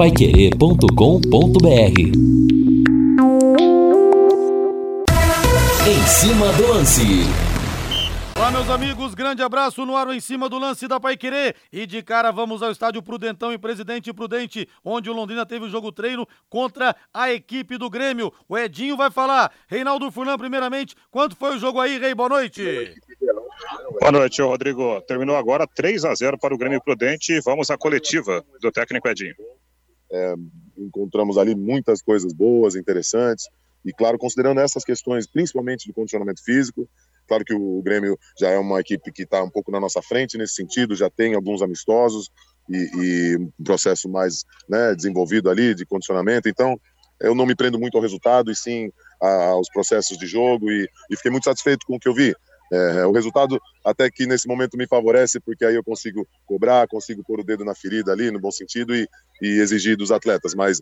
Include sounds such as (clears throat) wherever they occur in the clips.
paiquerê.com.br Em cima do lance. Olá, meus amigos, grande abraço no ar em cima do lance da Pai Querer. E de cara vamos ao estádio Prudentão e Presidente Prudente, onde o Londrina teve o jogo treino contra a equipe do Grêmio. O Edinho vai falar. Reinaldo Furlan, primeiramente, quanto foi o jogo aí, Rei? Boa noite. Boa noite, Rodrigo. Terminou agora 3 a 0 para o Grêmio Prudente. Vamos à coletiva do técnico Edinho. É, encontramos ali muitas coisas boas, interessantes. E, claro, considerando essas questões, principalmente do condicionamento físico, Claro que o Grêmio já é uma equipe que está um pouco na nossa frente nesse sentido, já tem alguns amistosos e, e um processo mais né, desenvolvido ali de condicionamento. Então, eu não me prendo muito ao resultado e sim aos processos de jogo e, e fiquei muito satisfeito com o que eu vi. É, o resultado até que nesse momento me favorece, porque aí eu consigo cobrar, consigo pôr o dedo na ferida ali, no bom sentido, e, e exigir dos atletas. Mas,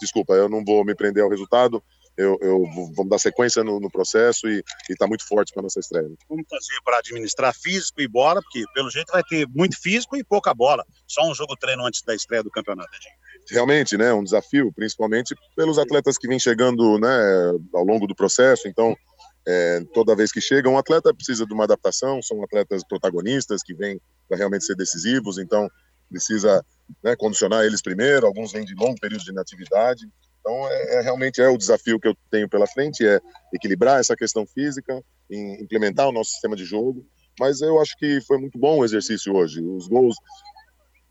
desculpa, eu não vou me prender ao resultado eu, eu vamos dar sequência no, no processo e está muito forte para nossa estreia. Como fazer para administrar físico e bola? Porque pelo jeito vai ter muito físico e pouca bola. Só um jogo treino antes da estreia do campeonato, Edinho. Realmente, né? Um desafio, principalmente pelos atletas que vêm chegando, né? Ao longo do processo. Então, é, toda vez que chega, um atleta precisa de uma adaptação. São atletas protagonistas que vêm para realmente ser decisivos. Então, precisa né, condicionar eles primeiro. Alguns vêm de longo período de inatividade. Então, é, é, realmente é o desafio que eu tenho pela frente, é equilibrar essa questão física, implementar o nosso sistema de jogo. Mas eu acho que foi muito bom o exercício hoje. Os gols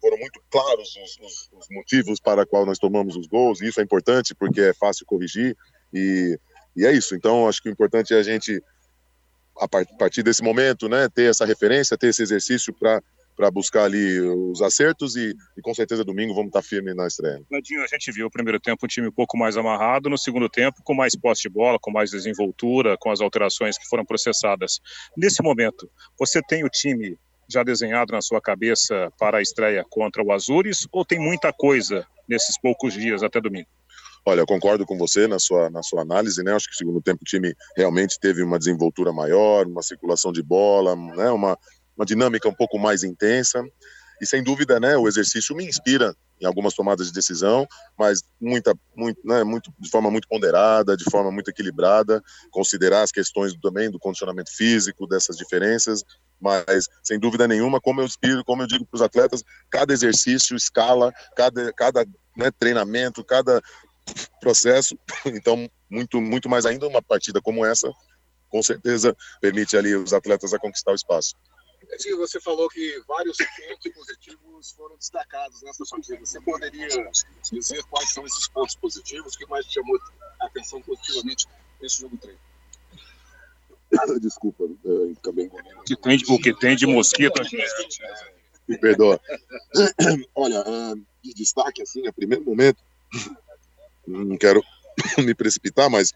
foram muito claros os, os, os motivos para qual nós tomamos os gols. E isso é importante porque é fácil corrigir e, e é isso. Então, acho que o importante é a gente a partir desse momento, né, ter essa referência, ter esse exercício para para buscar ali os acertos e, e, com certeza domingo vamos estar tá firme na estreia. Nadinho, a gente viu o primeiro tempo um time um pouco mais amarrado, no segundo tempo com mais posse de bola, com mais desenvoltura, com as alterações que foram processadas. Nesse momento, você tem o time já desenhado na sua cabeça para a estreia contra o Azures ou tem muita coisa nesses poucos dias até domingo? Olha, eu concordo com você na sua, na sua análise, né? Acho que o segundo tempo o time realmente teve uma desenvoltura maior, uma circulação de bola, né? Uma, uma dinâmica um pouco mais intensa. E sem dúvida, né, o exercício me inspira em algumas tomadas de decisão, mas muita, muito, né, muito, de forma muito ponderada, de forma muito equilibrada, considerar as questões também do condicionamento físico, dessas diferenças, mas sem dúvida nenhuma, como eu inspiro, como eu digo para os atletas, cada exercício escala, cada, cada né, treinamento, cada processo, (laughs) então muito, muito mais ainda uma partida como essa, com certeza permite ali os atletas a conquistar o espaço. Edinho, você falou que vários pontos positivos foram destacados nessa partida. Você poderia dizer quais são esses pontos positivos? O que mais chamou a atenção positivamente nesse jogo treino? (laughs) Desculpa, acabei engolindo. Que tem, o que tem de mosquito aqui. Me perdoa. (coughs) Olha, de destaque, assim, a primeiro momento, não quero (laughs) me precipitar, mas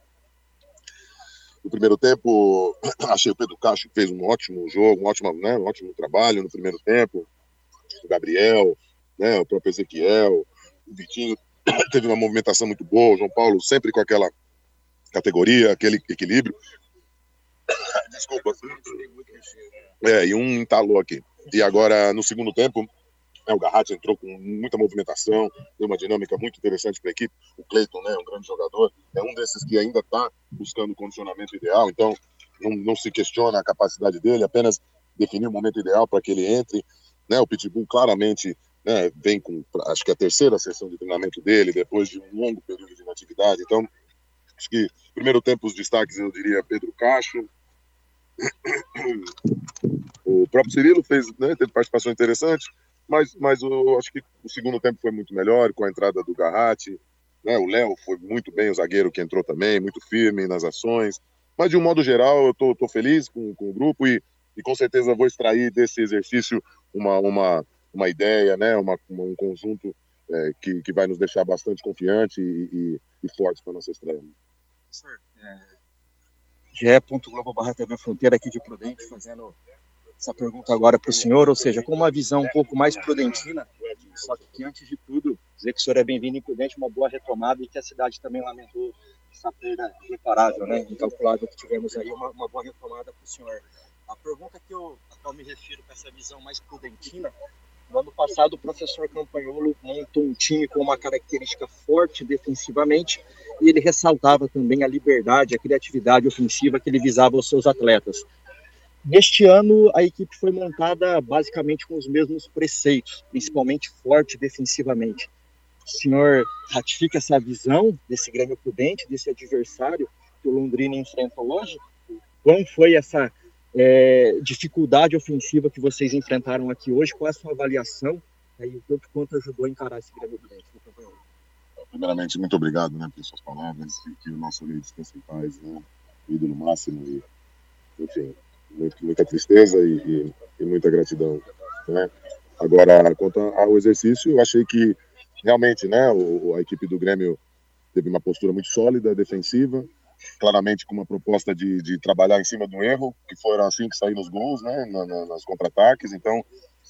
no primeiro tempo, (clears throat) achei o Pedro Castro fez um ótimo jogo, um ótimo, né, um ótimo trabalho no primeiro tempo. O Gabriel, né, o próprio Ezequiel, o Vitinho (clears throat) teve uma movimentação muito boa. O João Paulo sempre com aquela categoria, aquele equilíbrio. (coughs) Desculpa. É, e um entalou aqui. E agora, no segundo tempo, né, o Garratti entrou com muita movimentação, deu uma dinâmica muito interessante para a equipe. O Cleiton, né, um grande jogador, é um desses que ainda está buscando o condicionamento ideal, então não, não, se questiona a capacidade dele, apenas definir o momento ideal para que ele entre. Né, o Pitbull claramente né, vem com, acho que a terceira sessão de treinamento dele, depois de um longo período de inatividade. Então, acho que, primeiro tempo, os destaques, eu diria Pedro Cacho. (coughs) O próprio Cirilo fez, né, teve participação interessante mas, mas eu acho que o segundo tempo foi muito melhor com a entrada do Garratti. Né? O Léo foi muito bem, o zagueiro que entrou também, muito firme nas ações. Mas, de um modo geral, eu estou feliz com, com o grupo e, e, com certeza vou extrair desse exercício uma, uma, uma ideia, né? uma, um conjunto é, que, que vai nos deixar bastante confiante e, e, e fortes para a nossa estreia. Professor, é, GE.globo barra TV Fronteira aqui de Prudente, fazendo essa pergunta agora para o senhor, ou seja, com uma visão um pouco mais prudentina, só que antes de tudo, dizer que o senhor é bem-vindo em Prudente, uma boa retomada e que a cidade também lamentou essa perda irreparável, né, incalculável que tivemos aí, uma, uma boa retomada para o senhor. A pergunta que eu, a qual me refiro com essa visão mais prudentina No ano passado, o professor Campagnolo montou um time com uma característica forte defensivamente e ele ressaltava também a liberdade, a criatividade ofensiva que ele visava aos seus atletas. Neste ano, a equipe foi montada basicamente com os mesmos preceitos, principalmente forte defensivamente. O senhor ratifica essa visão desse Grêmio Prudente, desse adversário que o Londrina enfrentou hoje? Como foi essa é, dificuldade ofensiva que vocês enfrentaram aqui hoje? Qual é a sua avaliação e o tanto quanto ajudou a encarar esse Grêmio Prudente? Primeiramente, muito obrigado né, pelas suas palavras que o nosso rei descanse em paz, né, ídolo máximo e, enfim, muito, muita tristeza e, e, muita gratidão. Né? Agora, quanto ao exercício, eu achei que realmente né, o, a equipe do Grêmio teve uma postura muito sólida, defensiva, claramente com uma proposta de, de trabalhar em cima do erro, que foram assim que saíram os gols, né, na, na, nas contra-ataques. Então,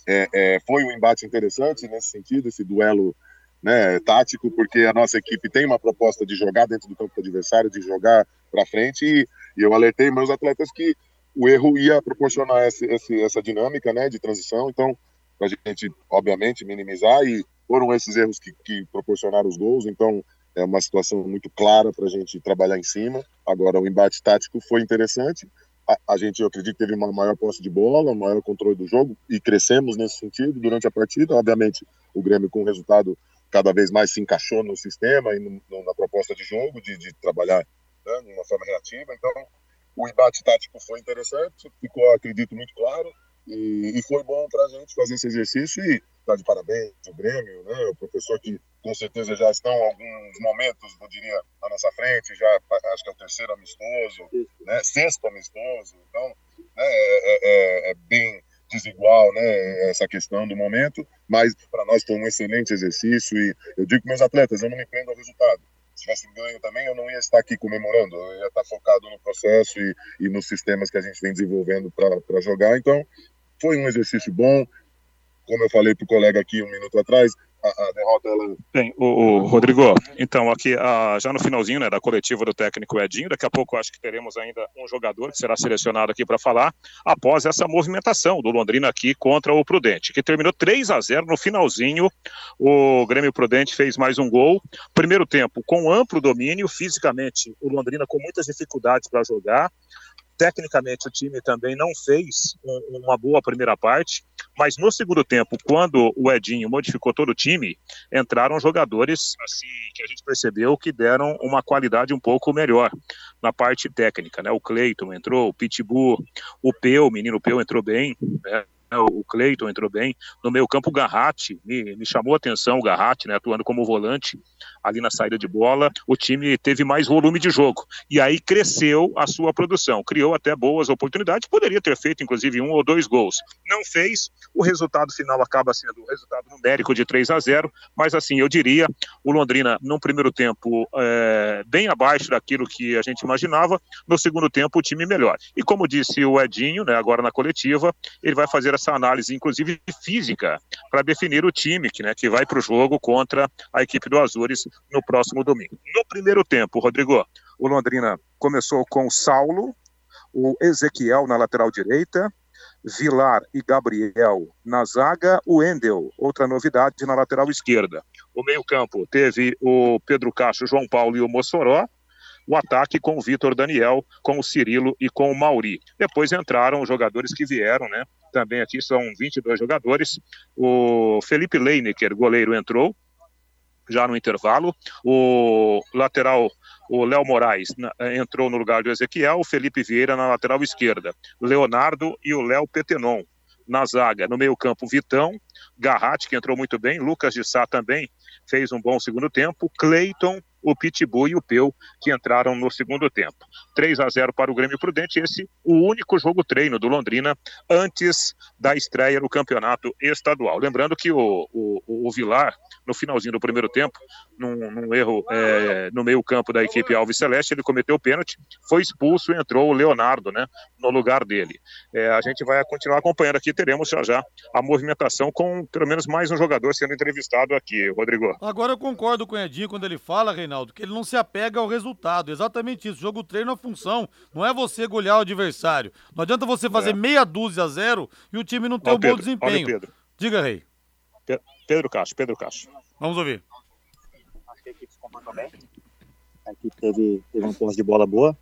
é, é, foi um embate interessante nesse sentido, esse duelo né, tático, porque a nossa equipe tem uma proposta de jogar dentro do campo do adversário, de jogar para frente, e, e, eu alertei meus atletas que o erro ia proporcionar esse, esse, essa dinâmica né, de transição, então, para a gente, obviamente, minimizar, e foram esses erros que, que proporcionaram os gols, então é uma situação muito clara para a gente trabalhar em cima. Agora, o embate tático foi interessante. A, a, gente, eu acredito, teve uma maior posse de bola, um maior controle do jogo e crescemos nesse sentido durante a partida. Obviamente, o Grêmio com o resultado cada vez mais se encaixou no sistema e no, no, na proposta de jogo, de, de trabalhar né, de uma forma reativa. Então, o embate tático foi interessante, ficou, acredito, muito claro. E, e foi bom para a gente fazer esse exercício e tá de parabéns o Grêmio, né? O professor que com certeza já estão alguns momentos, eu diria, à nossa frente, já acho que é o terceiro amistoso, né? Sexto amistoso, então né? é, é, é, é bem desigual, né? Essa questão do momento, mas para nós foi um excelente exercício e eu digo meus atletas, eu não me prendo ao resultado. Se tivesse ganho também, eu não ia estar aqui comemorando, eu ia estar focado no processo e, e nos sistemas que a gente vem desenvolvendo para jogar. Então, foi um exercício bom. Como eu falei para o colega aqui um minuto atrás, a, derrota ela. Bem, o, o Rodrigo, então aqui a, já no finalzinho né, da coletiva do técnico Edinho, daqui a pouco acho que teremos ainda um jogador que será selecionado aqui para falar após essa movimentação do Londrina aqui contra o Prudente, que terminou 3 a 0 no finalzinho. O Grêmio Prudente fez mais um gol. Primeiro tempo com amplo domínio, fisicamente o Londrina com muitas dificuldades para jogar. Tecnicamente, o time também não fez um, uma boa primeira parte, mas no segundo tempo, quando o Edinho modificou todo o time, entraram jogadores assim que a gente percebeu que deram uma qualidade um pouco melhor na parte técnica, né? O Cleiton entrou, o Pitbull, o Peu, o menino Peu entrou bem, né? O Cleiton entrou bem. No meio campo, o Garratti, me, me chamou a atenção o Garratti, né, atuando como volante ali na saída de bola. O time teve mais volume de jogo. E aí cresceu a sua produção. Criou até boas oportunidades. Poderia ter feito, inclusive, um ou dois gols. Não fez. O resultado final acaba sendo o resultado numérico de 3 a 0. Mas, assim, eu diria, o Londrina, num primeiro tempo, é, bem abaixo daquilo que a gente imaginava. No segundo tempo, o time melhor. E como disse o Edinho, né, agora na coletiva, ele vai fazer essa análise, inclusive física, para definir o time que, né, que vai para o jogo contra a equipe do Azures no próximo domingo. No primeiro tempo, Rodrigo, o Londrina começou com o Saulo, o Ezequiel na lateral direita, Vilar e Gabriel na zaga, o Endel, outra novidade na lateral esquerda. O meio-campo teve o Pedro Castro, João Paulo e o Mossoró. O ataque com o Vitor Daniel, com o Cirilo e com o Mauri. Depois entraram os jogadores que vieram, né? Também aqui são 22 jogadores. O Felipe Leinecker, goleiro, entrou já no intervalo. O lateral, o Léo Moraes, entrou no lugar do Ezequiel. O Felipe Vieira na lateral esquerda. Leonardo e o Léo Petenon na zaga. No meio-campo, Vitão, Garratti, que entrou muito bem. Lucas de Sá também fez um bom segundo tempo. Cleiton o Pitbull e o Peu, que entraram no segundo tempo. 3 a 0 para o Grêmio Prudente, esse o único jogo treino do Londrina antes da estreia no campeonato estadual. Lembrando que o, o, o Vilar, no finalzinho do primeiro tempo, num, num erro é, no meio campo da equipe Alves Celeste, ele cometeu o pênalti, foi expulso e entrou o Leonardo né, no lugar dele. É, a gente vai continuar acompanhando aqui, teremos já já a movimentação com pelo menos mais um jogador sendo entrevistado aqui, Rodrigo. Agora eu concordo com o Edinho quando ele fala, Reinaldo, Reinaldo, que ele não se apega ao resultado. Exatamente isso. Jogo treino é função. Não é você golear o adversário. Não adianta você fazer é. meia dúzia a zero e o time não ter um bom desempenho. Diga, Rei. Pedro Castro, Pedro Castro. Vamos ouvir. Acho que a equipe se comportou bem. A equipe teve, teve um posse de bola boa.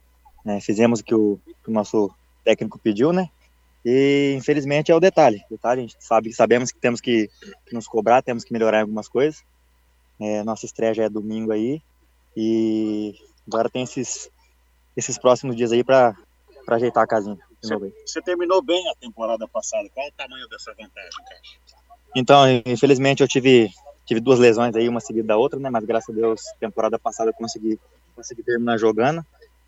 Né? Fizemos o que o, que o nosso técnico pediu, né? E infelizmente é o detalhe. detalhe a gente sabe, sabemos que temos que, que nos cobrar, temos que melhorar algumas coisas. É, nossa estreia já é domingo aí. E agora tem esses, esses próximos dias aí para ajeitar a casinha. Você, você, terminou bem a temporada passada. Qual o tamanho dessa vantagem, Caixa? Então, infelizmente eu tive, tive duas lesões aí, uma seguida da outra, né? Mas graças a Deus, temporada passada eu consegui, consegui terminar jogando.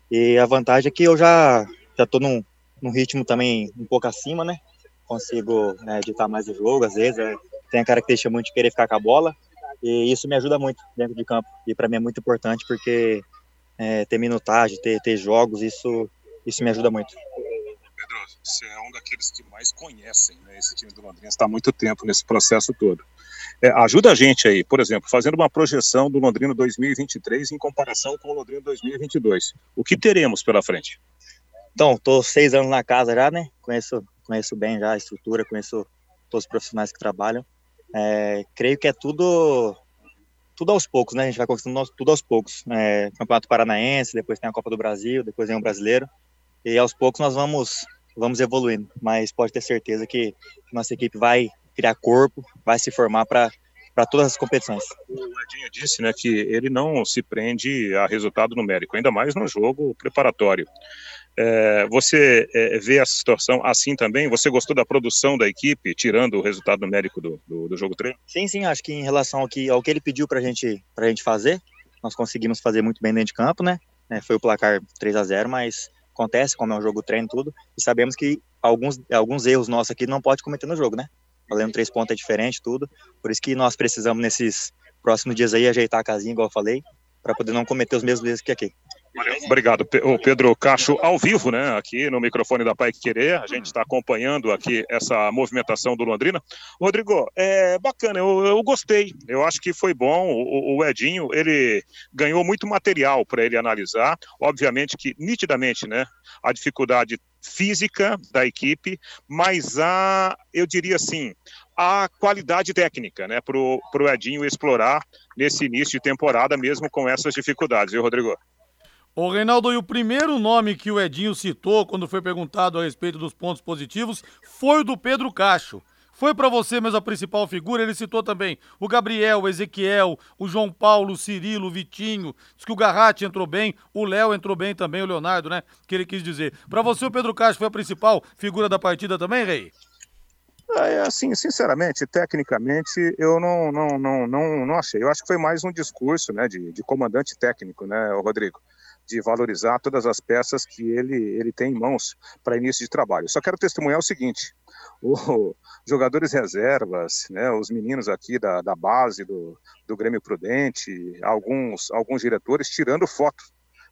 E a vantagem é que eu já, já tô num, num ritmo também um pouco acima, né? Consigo né, editar mais o jogo, às vezes. É, tem a característica muito de querer ficar com a bola. E isso me ajuda muito dentro de campo. E para mim é muito importante porque é, ter minutagem, ter, ter jogos, isso, isso me ajuda muito. Pedro, você é um daqueles que mais conhecem né, esse time do Londrina, está há muito tempo nesse processo todo. É, ajuda a gente aí, por exemplo, fazendo uma projeção do Londrina 2023 em comparação com o Londrina 2022. O que teremos pela frente? Então, estou seis anos na casa já, né? Conheço, conheço bem já a estrutura, conheço todos os profissionais que trabalham. É, creio que é tudo tudo aos poucos, né? A gente vai conquistando tudo aos poucos. É, Campeonato Paranaense, depois tem a Copa do Brasil, depois vem o Brasileiro. E aos poucos nós vamos vamos evoluindo. Mas pode ter certeza que nossa equipe vai criar corpo, vai se formar para para todas as competições. O Edinho disse né, que ele não se prende a resultado numérico, ainda mais no jogo preparatório. É, você é, vê a situação assim também? Você gostou da produção da equipe, tirando o resultado numérico do, do, do jogo treino? Sim, sim, acho que em relação ao que, ao que ele pediu para gente, a gente fazer, nós conseguimos fazer muito bem dentro de campo, né? É, foi o placar 3 a 0 mas acontece, como é um jogo treino tudo, e sabemos que alguns, alguns erros nossos aqui não pode cometer no jogo, né? Valendo três pontos é diferente, tudo. Por isso que nós precisamos, nesses próximos dias aí, ajeitar a casinha, igual eu falei, para poder não cometer os mesmos erros que aqui. Obrigado, o Pedro Cacho, ao vivo, né, aqui no microfone da Pai Querer. A gente está acompanhando aqui essa movimentação do Londrina. Rodrigo, é bacana, eu, eu gostei. Eu acho que foi bom. O, o Edinho, ele ganhou muito material para ele analisar. Obviamente que, nitidamente, né, a dificuldade física da equipe, mas a, eu diria assim, a qualidade técnica, né, para o Edinho explorar nesse início de temporada, mesmo com essas dificuldades, viu, Rodrigo? Ô Reinaldo, e o primeiro nome que o Edinho citou quando foi perguntado a respeito dos pontos positivos foi o do Pedro Cacho. Foi para você mesmo a principal figura, ele citou também o Gabriel, o Ezequiel, o João Paulo, o Cirilo, o Vitinho, diz que o Garratti entrou bem, o Léo entrou bem também, o Leonardo, né, que ele quis dizer. Para você o Pedro Cacho foi a principal figura da partida também, Rei? É, assim, sinceramente, tecnicamente, eu não, não, não, não, não achei. Eu acho que foi mais um discurso né, de, de comandante técnico, né, Rodrigo? De valorizar todas as peças que ele, ele tem em mãos para início de trabalho. Só quero testemunhar o seguinte: os (laughs) jogadores reservas, né, os meninos aqui da, da base do, do Grêmio Prudente, alguns, alguns diretores tirando foto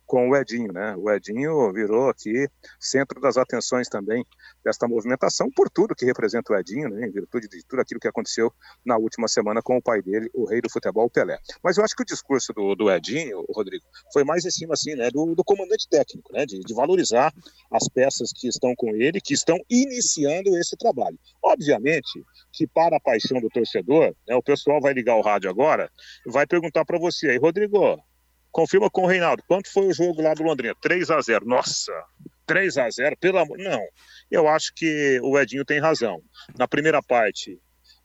com o Edinho, né? O Edinho virou aqui centro das atenções também desta movimentação por tudo que representa o Edinho, né? Em virtude de tudo aquilo que aconteceu na última semana com o pai dele, o rei do futebol, Pelé. Mas eu acho que o discurso do, do Edinho, Rodrigo, foi mais em cima assim, né? Do, do comandante técnico, né? De, de valorizar as peças que estão com ele, que estão iniciando esse trabalho. Obviamente que para a paixão do torcedor, né, o pessoal vai ligar o rádio agora, vai perguntar para você aí, Rodrigo, Confirma com o Reinaldo. Quanto foi o jogo lá do Londrina? 3 a 0 Nossa, 3 a 0 pelo amor. Não. Eu acho que o Edinho tem razão. Na primeira parte,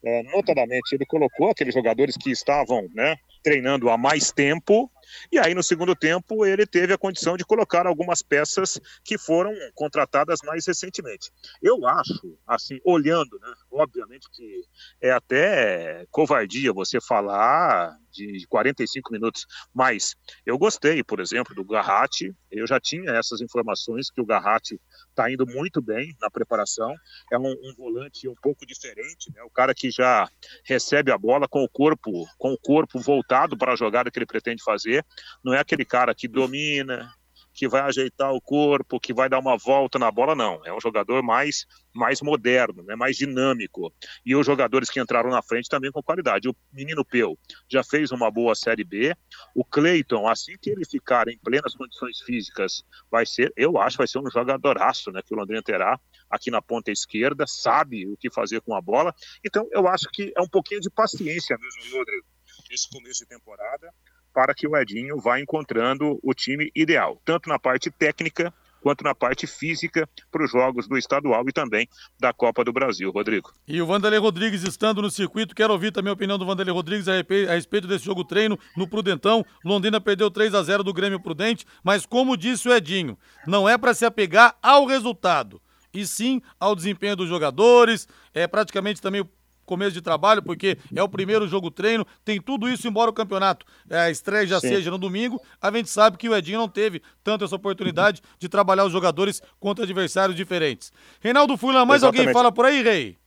é, notadamente, ele colocou aqueles jogadores que estavam né, treinando há mais tempo e aí, no segundo tempo, ele teve a condição de colocar algumas peças que foram contratadas mais recentemente. Eu acho, assim, olhando, né? Obviamente que é até covardia você falar de 45 minutos, mas eu gostei, por exemplo, do Garratti. Eu já tinha essas informações que o Garratti está indo muito bem na preparação. É um, um, volante um pouco diferente, né? O cara que já recebe a bola com o corpo, com o corpo voltado para a jogada que ele pretende fazer. Não é aquele cara que domina, que vai ajeitar o corpo, que vai dar uma volta na bola, não. É um jogador mais, mais moderno, né, mais dinâmico. E os jogadores que entraram na frente também com qualidade. O menino Peu já fez uma boa Série B. O Cleiton, assim que ele ficar em plenas condições físicas, vai ser, eu acho, vai ser um jogadoraço, né, que o Londrina terá aqui na ponta esquerda, sabe o que fazer com a bola. Então, eu acho que é um pouquinho de paciência mesmo, Rodrigo, nesse começo de temporada, para que o Edinho vá encontrando o time ideal, tanto na parte técnica quanto na parte física para os jogos do estadual e também da Copa do Brasil, Rodrigo. E o Vanderlei Rodrigues estando no circuito, quero ouvir também a opinião do Vanderlei Rodrigues a respeito desse jogo treino no Prudentão. Londrina perdeu 3 a 0 do Grêmio Prudente, mas como disse o Edinho, não é para se apegar ao resultado, e sim ao desempenho dos jogadores, é praticamente também começo de trabalho, porque é o primeiro jogo treino, tem tudo isso, embora o campeonato, é, a estreia já Sim. seja no domingo, a gente sabe que o Edinho não teve tanto essa oportunidade de trabalhar os jogadores contra adversários diferentes. Reinaldo Furlan, mais Exatamente. alguém fala por aí, Rei?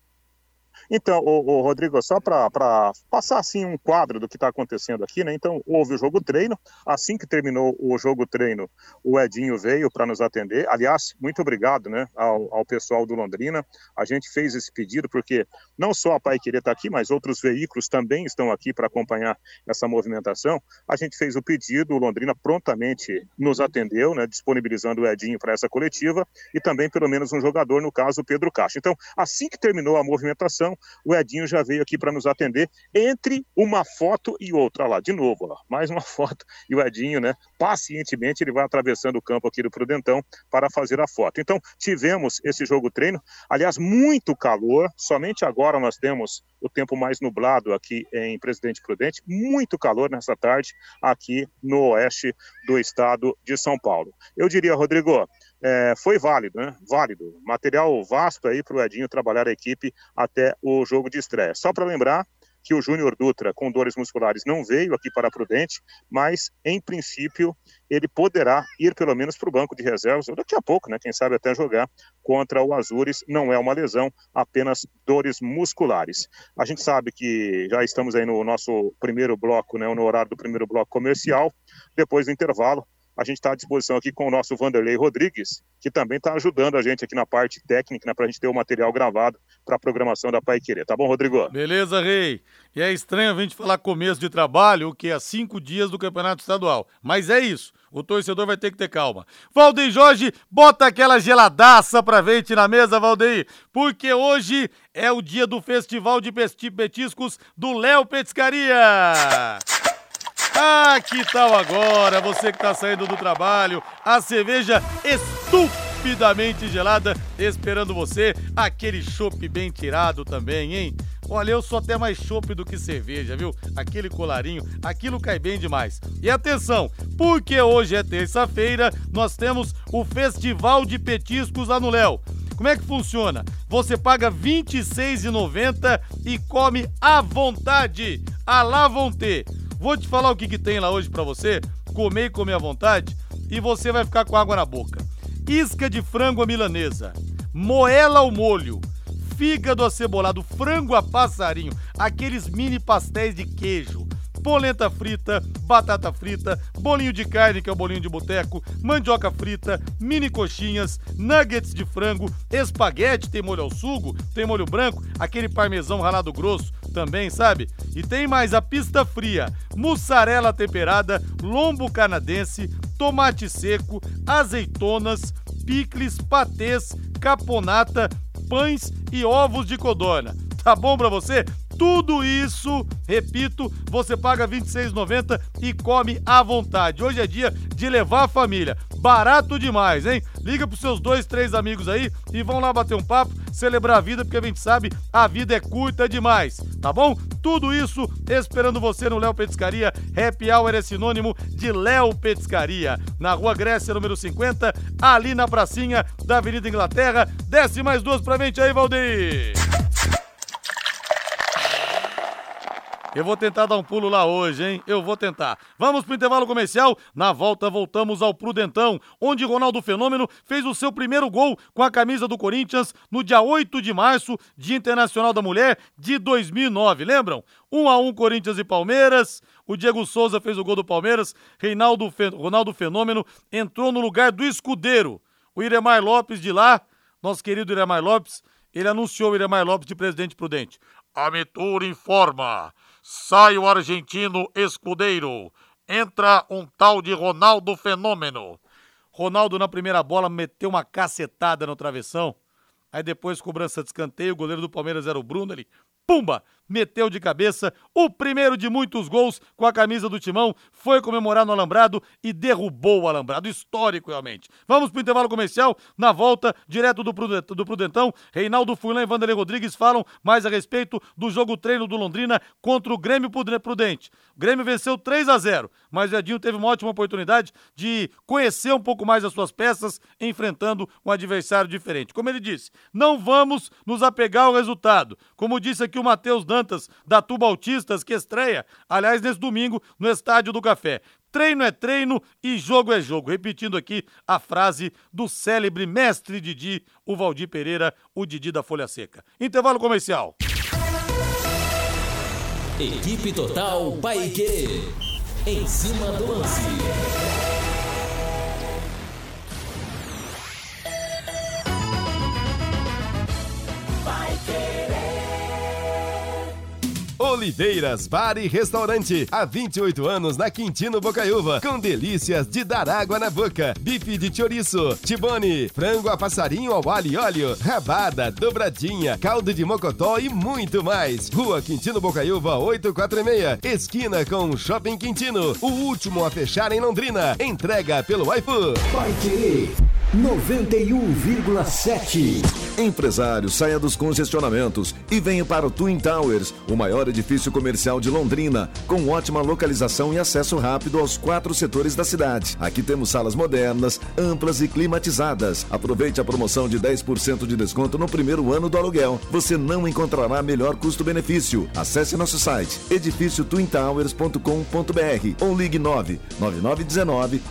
Então, o, Rodrigo, só para passar assim um quadro do que está acontecendo aqui, né? Então, houve o jogo treino. Assim que terminou o jogo treino, o Edinho veio para nos atender. Aliás, muito obrigado, né, ao, ao, pessoal do Londrina. A gente fez esse pedido porque não só a Pai Querer está aqui, mas outros veículos também estão aqui para acompanhar essa movimentação. A gente fez o pedido, o Londrina prontamente nos atendeu, né, disponibilizando o Edinho para essa coletiva e também pelo menos um jogador, no caso o Pedro Caixa. Então, assim que terminou a movimentação, o Edinho já veio aqui para nos atender entre uma foto e outra. Olha lá, de novo, mais uma (laughs) foto. E o Edinho, né, pacientemente, ele vai atravessando o campo aqui do Prudentão para fazer a foto. Então, tivemos esse jogo treino. Aliás, muito calor. Somente agora nós temos o tempo mais nublado aqui em Presidente Prudente. Muito calor nessa tarde aqui no oeste do estado de São Paulo. Eu diria, Rodrigo, é, foi válido, né? Válido. Material vasto aí para o Edinho trabalhar a equipe até o jogo de estreia. Só para lembrar que o Júnior Dutra, com dores musculares, não veio aqui para Prudente, mas, em princípio, ele poderá ir pelo menos para o banco de reservas, ou daqui a pouco, né? Quem sabe até jogar contra o Azures. Não é uma lesão, apenas dores musculares. A gente sabe que já estamos aí no nosso primeiro bloco, né? No horário do primeiro bloco comercial. Depois do intervalo, a gente está à disposição aqui com o nosso Vanderlei Rodrigues, que também está ajudando a gente aqui na parte técnica, né, para a gente ter o material gravado para a programação da Pai Querer. Tá bom, Rodrigo? Beleza, Rei. E é estranho a gente falar começo de trabalho, o que é cinco dias do Campeonato Estadual. Mas é isso. O torcedor vai ter que ter calma. Valdeir Jorge, bota aquela geladaça pra gente na mesa, Valdeir, porque hoje é o dia do Festival de Petiscos do Léo Petiscaria. Ah, que tal agora? Você que está saindo do trabalho, a cerveja estupidamente gelada esperando você, aquele chopp bem tirado também, hein? Olha, eu sou até mais chopp do que cerveja, viu? Aquele colarinho, aquilo cai bem demais. E atenção, porque hoje é terça-feira, nós temos o Festival de Petiscos lá no Léo. Como é que funciona? Você paga R$ 26,90 e come à vontade. A lá vão ter Vou te falar o que, que tem lá hoje para você, comer e comer à vontade, e você vai ficar com água na boca. Isca de frango à milanesa, moela ao molho, fígado acebolado, frango a passarinho, aqueles mini pastéis de queijo, polenta frita, batata frita, bolinho de carne, que é o bolinho de boteco, mandioca frita, mini coxinhas, nuggets de frango, espaguete, tem molho ao sugo, tem molho branco, aquele parmesão ralado grosso também, sabe? E tem mais a pista fria, mussarela temperada, lombo canadense, tomate seco, azeitonas, picles, patês, caponata, pães e ovos de codorna. Tá bom pra você? Tudo isso, repito, você paga R$ 26,90 e come à vontade. Hoje é dia de levar a família. Barato demais, hein? Liga pros seus dois, três amigos aí e vão lá bater um papo, celebrar a vida, porque a gente sabe a vida é curta demais, tá bom? Tudo isso esperando você no Léo Petiscaria. Happy Hour é sinônimo de Léo Petiscaria. Na Rua Grécia, número 50, ali na pracinha da Avenida Inglaterra. Desce mais duas pra gente aí, Valdir! Eu vou tentar dar um pulo lá hoje, hein? Eu vou tentar. Vamos pro intervalo comercial. Na volta, voltamos ao Prudentão, onde Ronaldo Fenômeno fez o seu primeiro gol com a camisa do Corinthians no dia 8 de março, Dia Internacional da Mulher de 2009. Lembram? 1 a 1 Corinthians e Palmeiras. O Diego Souza fez o gol do Palmeiras. Reinaldo. Ronaldo Fenômeno entrou no lugar do escudeiro. O Iremar Lopes de lá, nosso querido Iremar Lopes, ele anunciou o Iremar Lopes de presidente prudente. A Mitura informa Sai o argentino escudeiro. Entra um tal de Ronaldo Fenômeno. Ronaldo, na primeira bola, meteu uma cacetada no travessão. aí depois cobrança de escanteio, o goleiro do Palmeiras era o Bruno, ele pumba, meteu de cabeça o primeiro de muitos gols com a camisa do Timão, foi comemorar no Alambrado e derrubou o Alambrado, histórico realmente. Vamos pro intervalo comercial, na volta, direto do, Prudentão, Reinaldo Fulan e Vanderlei Rodrigues falam mais a respeito do jogo treino do Londrina contra o Grêmio Prudente. O Grêmio venceu 3 a 0 mas o Edinho teve uma ótima oportunidade de conhecer um pouco mais as suas peças, enfrentando um adversário diferente. Como ele disse, não vamos nos apegar ao resultado. Como disse aqui o Matheus Dantas, da Tuba Autistas, que estreia, aliás, nesse domingo, no Estádio do Café. Treino é treino e jogo é jogo. Repetindo aqui a frase do célebre mestre Didi, o Valdir Pereira, o Didi da Folha Seca. Intervalo comercial. Equipe Total Paique. Em cima do lance. Oliveiras Bar e Restaurante. Há 28 anos na Quintino Bocaiúva. Com delícias de dar água na boca. Bife de chouriço, tibone, frango a passarinho ao alho e óleo, rabada, dobradinha, caldo de mocotó e muito mais. Rua Quintino Bocaiúva 846. Esquina com Shopping Quintino. O último a fechar em Londrina. Entrega pelo iFood. Vai querer 91,7. Empresário, saia dos congestionamentos e venha para o Twin Towers, o maior edifício comercial de Londrina, com ótima localização e acesso rápido aos quatro setores da cidade. Aqui temos salas modernas, amplas e climatizadas. Aproveite a promoção de 10% de desconto no primeiro ano do aluguel. Você não encontrará melhor custo-benefício. Acesse nosso site edifíciotwintowers.com.br ou ligue 9 9919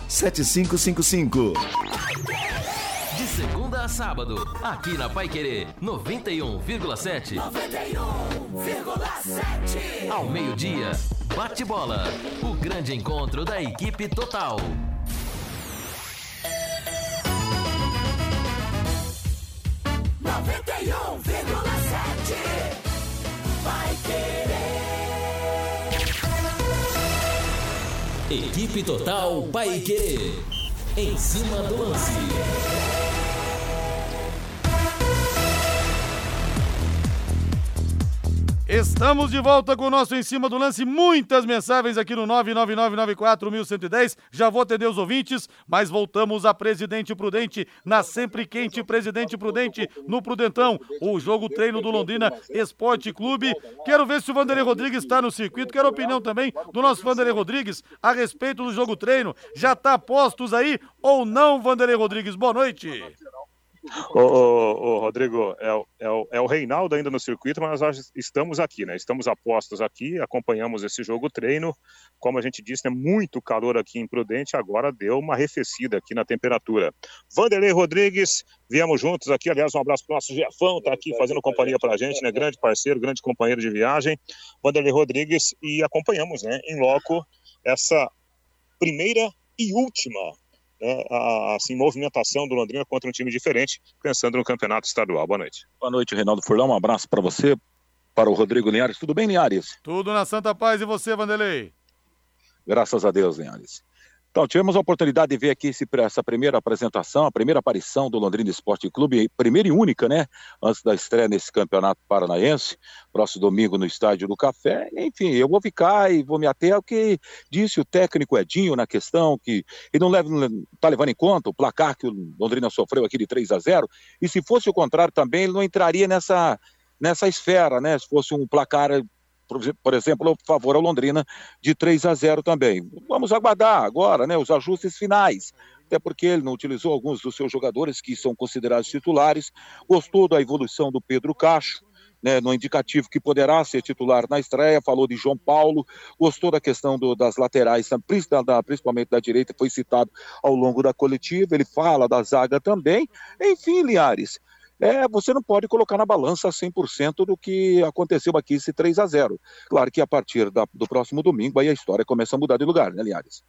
7555 segunda a sábado, aqui na Pai Querer 91,7. 91,7. Ao meio-dia, bate bola. O grande encontro da equipe total. Noventa e um vírgula sete. Vai querer. Equipe Total Paique. Em cima do lance. Estamos de volta com o nosso Em Cima do Lance. Muitas mensagens aqui no 999941110. Já vou atender os ouvintes, mas voltamos a Presidente Prudente, na sempre quente Presidente Prudente, no Prudentão. O jogo treino do Londrina Esporte Clube. Quero ver se o Vanderlei Rodrigues está no circuito. Quero opinião também do nosso Vanderlei Rodrigues a respeito do jogo treino. Já está postos aí ou não, Vanderlei Rodrigues? Boa noite. Ô, ô, ô, Rodrigo, é, é, o, é o Reinaldo ainda no circuito, mas nós estamos aqui, né? Estamos apostos aqui, acompanhamos esse jogo treino. Como a gente disse, é né, muito calor aqui em Prudente, agora deu uma arrefecida aqui na temperatura. Vanderlei Rodrigues, viemos juntos aqui, aliás, um abraço para o nosso Jefão, tá aqui fazendo companhia para a gente, né? Grande parceiro, grande companheiro de viagem. Vanderlei Rodrigues, e acompanhamos, né, em loco, essa primeira e última né, a assim, movimentação do Londrina contra um time diferente, pensando no campeonato estadual. Boa noite. Boa noite, Reinaldo Furlão. Um abraço para você, para o Rodrigo Linhares. Tudo bem, Linhares? Tudo na Santa Paz e você, Vanderlei? Graças a Deus, Linhares. Então, tivemos a oportunidade de ver aqui esse, essa primeira apresentação, a primeira aparição do Londrina Esporte Clube, primeira e única, né? Antes da estreia nesse campeonato paranaense, próximo domingo no Estádio do Café. Enfim, eu vou ficar e vou me ater ao que disse o técnico Edinho na questão, que ele não está levando em conta o placar que o Londrina sofreu aqui de 3 a 0 e se fosse o contrário também, ele não entraria nessa, nessa esfera, né? Se fosse um placar por exemplo, a favor ao Londrina de 3 a 0 também. Vamos aguardar agora, né, os ajustes finais. Até porque ele não utilizou alguns dos seus jogadores que são considerados titulares. Gostou da evolução do Pedro Cacho, né, no indicativo que poderá ser titular na estreia, falou de João Paulo, gostou da questão do, das laterais, principalmente da direita, foi citado ao longo da coletiva, ele fala da zaga também. Enfim, Liares, é, você não pode colocar na balança 100% do que aconteceu aqui, esse 3 a 0 Claro que a partir da, do próximo domingo aí a história começa a mudar de lugar, né, Linhares?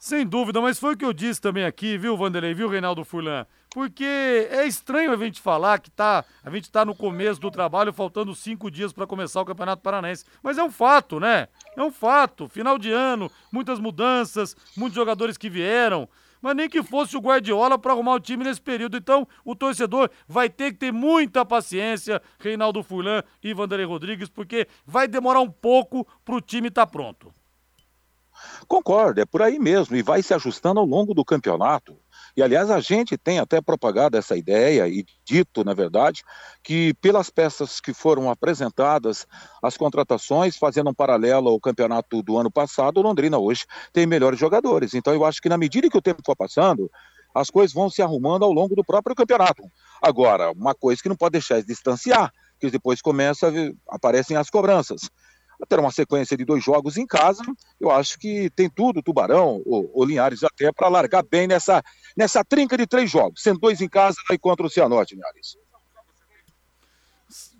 Sem dúvida, mas foi o que eu disse também aqui, viu, Vanderlei, viu, Reinaldo Furlan? Porque é estranho a gente falar que tá, a gente tá no começo do trabalho, faltando cinco dias para começar o Campeonato Paranaense. Mas é um fato, né? É um fato. Final de ano, muitas mudanças, muitos jogadores que vieram. Mas nem que fosse o Guardiola para arrumar o time nesse período. Então, o torcedor vai ter que ter muita paciência, Reinaldo Furlan e Vanderlei Rodrigues, porque vai demorar um pouco para o time estar tá pronto. Concordo, é por aí mesmo, e vai se ajustando ao longo do campeonato. E, aliás, a gente tem até propagado essa ideia e dito, na verdade, que pelas peças que foram apresentadas, as contratações, fazendo um paralelo ao campeonato do ano passado, Londrina hoje tem melhores jogadores. Então, eu acho que na medida que o tempo for passando, as coisas vão se arrumando ao longo do próprio campeonato. Agora, uma coisa que não pode deixar é distanciar, que depois começa, aparecem as cobranças ter uma sequência de dois jogos em casa, eu acho que tem tudo, Tubarão, o, Linhares até, para largar bem nessa, nessa trinca de três jogos, sendo dois em casa e contra o Cianorte, Linhares.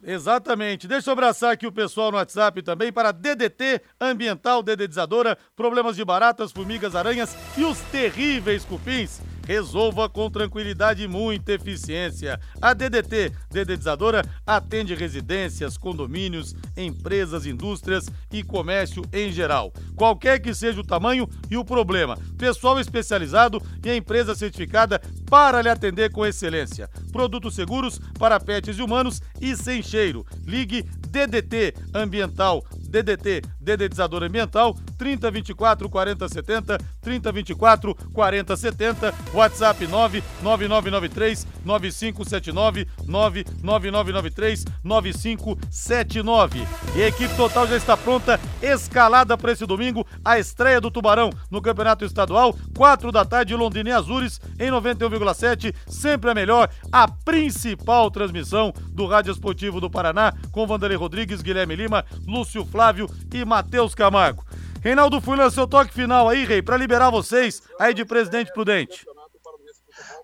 Exatamente. Deixa eu abraçar aqui o pessoal no WhatsApp também para DDT Ambiental Dedetizadora, problemas de baratas, formigas, aranhas e os terríveis cupins. Resolva com tranquilidade e muita eficiência. A DDT, dedetizadora, atende residências, condomínios, empresas, indústrias e comércio em geral. Qualquer que seja o tamanho e o problema. Pessoal especializado e a empresa certificada para lhe atender com excelência. Produtos seguros para pets e humanos e sem cheiro. Ligue DDT Ambiental DDT, dedetizador ambiental, 3024 4070, 3024 4070, WhatsApp 99993 9579, 99993 9579. E a equipe total já está pronta, escalada para esse domingo, a estreia do Tubarão no Campeonato Estadual, 4 da tarde, Londrina e Azures, em 91,7, sempre a melhor, a principal transmissão do Rádio Esportivo do Paraná, com Vanderlei Rodrigues, Guilherme Lima, Lúcio Flávio, Flávio e Matheus Camargo. Reinaldo Furlan, seu toque final aí, Rei, para liberar vocês aí de Presidente Prudente.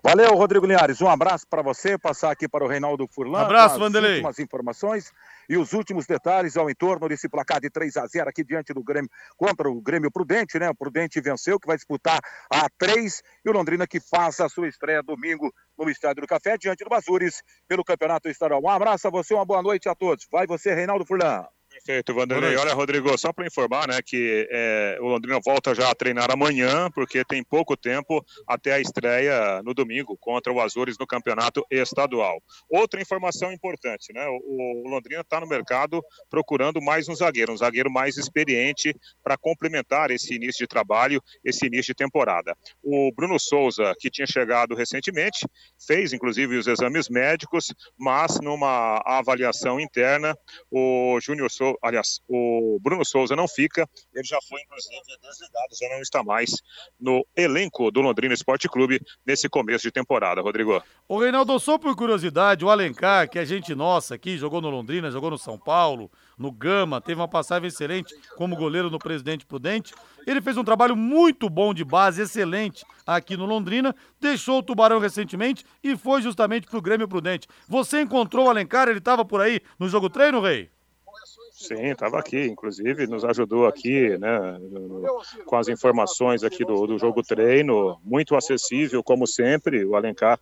Valeu, Rodrigo Linhares. Um abraço para você, passar aqui para o Reinaldo Furlan. Abraço, Vanderlei. Últimas informações e os últimos detalhes ao entorno desse placar de 3 a 0 aqui diante do Grêmio contra o Grêmio Prudente, né? O Prudente venceu, que vai disputar a 3 e o Londrina que faz a sua estreia domingo no Estádio do Café diante do Bazures pelo Campeonato Estadual. Um abraço a você, uma boa noite a todos. Vai você, Reinaldo Furlan. Perfeito, Vanderlei. Olha, Rodrigo, só para informar, né, que é, o Londrina volta já a treinar amanhã, porque tem pouco tempo até a estreia no domingo contra o Azures no campeonato estadual. Outra informação importante, né, o, o Londrina está no mercado procurando mais um zagueiro, um zagueiro mais experiente para complementar esse início de trabalho, esse início de temporada. O Bruno Souza, que tinha chegado recentemente, fez inclusive os exames médicos, mas numa avaliação interna, o Júnior Souza aliás, o Bruno Souza não fica, ele já foi inclusive desligado, já não está mais no elenco do Londrina Esporte Clube nesse começo de temporada, Rodrigo. O Reinaldo, só por curiosidade, o Alencar, que é gente nossa aqui, jogou no Londrina, jogou no São Paulo, no Gama, teve uma passagem excelente como goleiro no Presidente Prudente. Ele fez um trabalho muito bom de base, excelente aqui no Londrina, deixou o Tubarão recentemente e foi justamente pro Grêmio Prudente. Você encontrou o Alencar, ele estava por aí no jogo treino, Rei? Sim, estava aqui, inclusive nos ajudou aqui, né, com as informações aqui do, do jogo treino, muito acessível, como sempre, o Alencar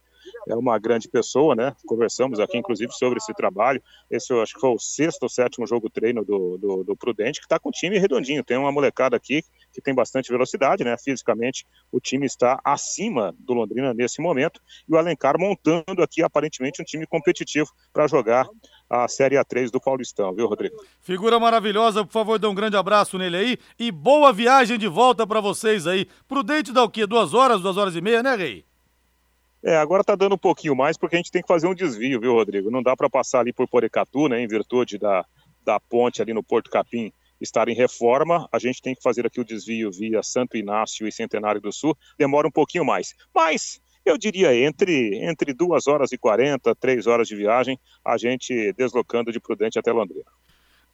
é uma grande pessoa, né? Conversamos aqui, inclusive, sobre esse trabalho. Esse, eu acho que foi o sexto ou sétimo jogo treino do, do, do Prudente, que está com o time redondinho. Tem uma molecada aqui que tem bastante velocidade, né? Fisicamente, o time está acima do Londrina nesse momento. E o Alencar montando aqui, aparentemente, um time competitivo para jogar a Série A3 do Paulistão, viu, Rodrigo? Figura maravilhosa, por favor, dê um grande abraço nele aí e boa viagem de volta para vocês aí. Prudente dá o quê? Duas horas, duas horas e meia, né, Rei? É, agora tá dando um pouquinho mais porque a gente tem que fazer um desvio, viu, Rodrigo? Não dá para passar ali por Porecatu, né, em virtude da, da ponte ali no Porto Capim estar em reforma. A gente tem que fazer aqui o desvio via Santo Inácio e Centenário do Sul. Demora um pouquinho mais. Mas eu diria entre, entre duas horas e 40, três horas de viagem, a gente deslocando de Prudente até Londrina.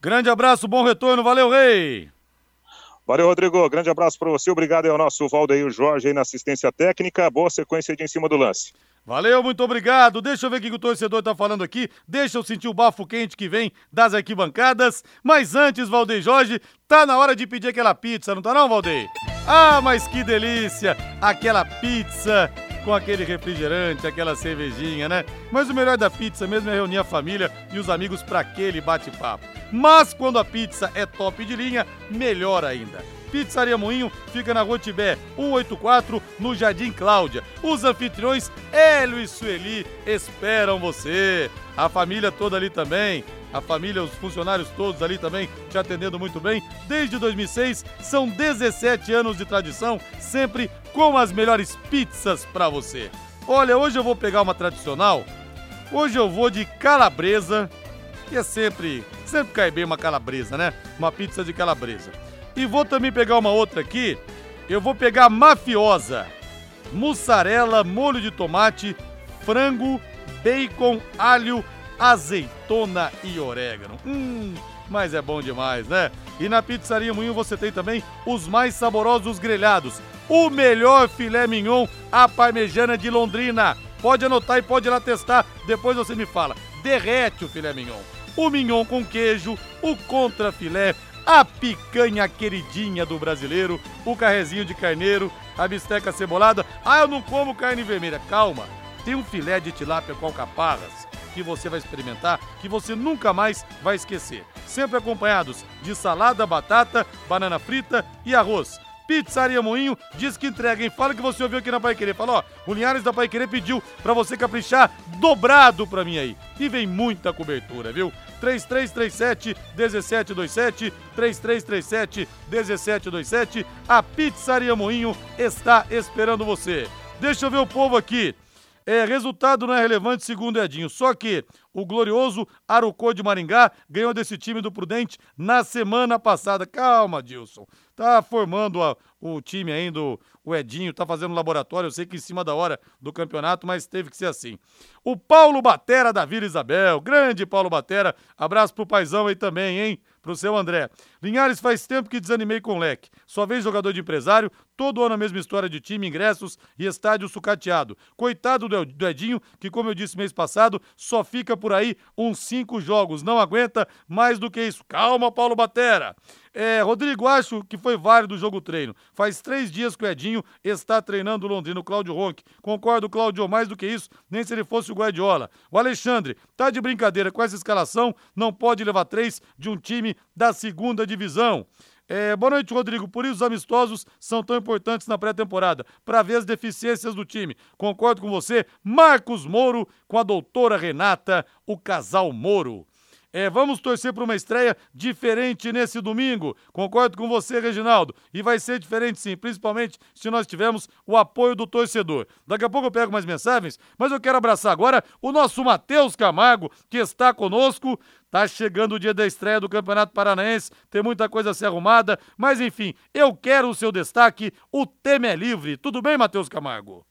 Grande abraço, bom retorno, valeu, Rei! Valeu, Rodrigo. Grande abraço para você. Obrigado ao nosso Valdeir Jorge aí na assistência técnica. Boa sequência de em cima do lance. Valeu, muito obrigado. Deixa eu ver o que o torcedor tá falando aqui. Deixa eu sentir o bafo quente que vem das arquibancadas. Mas antes, Valdeir Jorge, tá na hora de pedir aquela pizza, não tá não, Valdeir? Ah, mas que delícia! Aquela pizza com aquele refrigerante, aquela cervejinha, né? Mas o melhor da pizza mesmo é reunir a família e os amigos para aquele bate-papo. Mas quando a pizza é top de linha, melhor ainda. Pizzaria Moinho fica na Rua Tibé 184, no Jardim Cláudia. Os anfitriões Hélio e Sueli esperam você. A família toda ali também. A família, os funcionários todos ali também te atendendo muito bem. Desde 2006, são 17 anos de tradição, sempre com as melhores pizzas para você. Olha, hoje eu vou pegar uma tradicional. Hoje eu vou de calabresa, que é sempre, sempre cai bem uma calabresa, né? Uma pizza de calabresa. E vou também pegar uma outra aqui. Eu vou pegar mafiosa. Mussarela, molho de tomate, frango, bacon, alho, azeitona e orégano. Hum, mas é bom demais, né? E na Pizzaria Moinho você tem também os mais saborosos grelhados. O melhor filé mignon, a parmejana de Londrina. Pode anotar e pode ir lá testar, depois você me fala. Derrete o filé mignon. O mignon com queijo, o contra filé, a picanha queridinha do brasileiro, o carrezinho de carneiro, a bisteca cebolada. Ah, eu não como carne vermelha. Calma, tem um filé de tilápia com alcaparras que você vai experimentar que você nunca mais vai esquecer. Sempre acompanhados de salada, batata, banana frita e arroz. Pizzaria Moinho diz que entrega, hein? Fala que você ouviu aqui na Pai Querer. Fala, ó, o Linhares da Pai Querer pediu pra você caprichar dobrado pra mim aí. E vem muita cobertura, viu? 3337 1727 3337 1727 A Pizzaria Moinho está esperando você. Deixa eu ver o povo aqui. É, resultado não é relevante, segundo Edinho. Só que o glorioso Arucô de Maringá ganhou desse time do Prudente na semana passada. Calma, Dilson. Tá formando a, o time ainda, o Edinho, tá fazendo laboratório. Eu sei que em cima da hora do campeonato, mas teve que ser assim. O Paulo Batera da Vila Isabel. Grande Paulo Batera. Abraço pro paizão aí também, hein? Pro seu André. Linhares faz tempo que desanimei com o leque. Só vez jogador de empresário, todo ano a mesma história de time, ingressos e estádio sucateado. Coitado do Edinho, que como eu disse mês passado, só fica por aí uns cinco jogos. Não aguenta mais do que isso. Calma, Paulo Batera. É, Rodrigo, acho que foi válido o jogo treino. Faz três dias que o Edinho está treinando o Londrino, Cláudio Ronque. Concordo, Cláudio, mais do que isso, nem se ele fosse o Guardiola. O Alexandre, tá de brincadeira com essa escalação, não pode levar três de um time da segunda divisão. É, boa noite, Rodrigo. Por isso os amistosos são tão importantes na pré-temporada, para ver as deficiências do time. Concordo com você, Marcos Moro, com a doutora Renata, o casal Moro. É, vamos torcer para uma estreia diferente nesse domingo. Concordo com você, Reginaldo. E vai ser diferente sim, principalmente se nós tivermos o apoio do torcedor. Daqui a pouco eu pego mais mensagens, mas eu quero abraçar agora o nosso Matheus Camargo, que está conosco. Tá chegando o dia da estreia do Campeonato Paranaense, tem muita coisa a ser arrumada, mas enfim, eu quero o seu destaque. O tema é livre. Tudo bem, Matheus Camargo?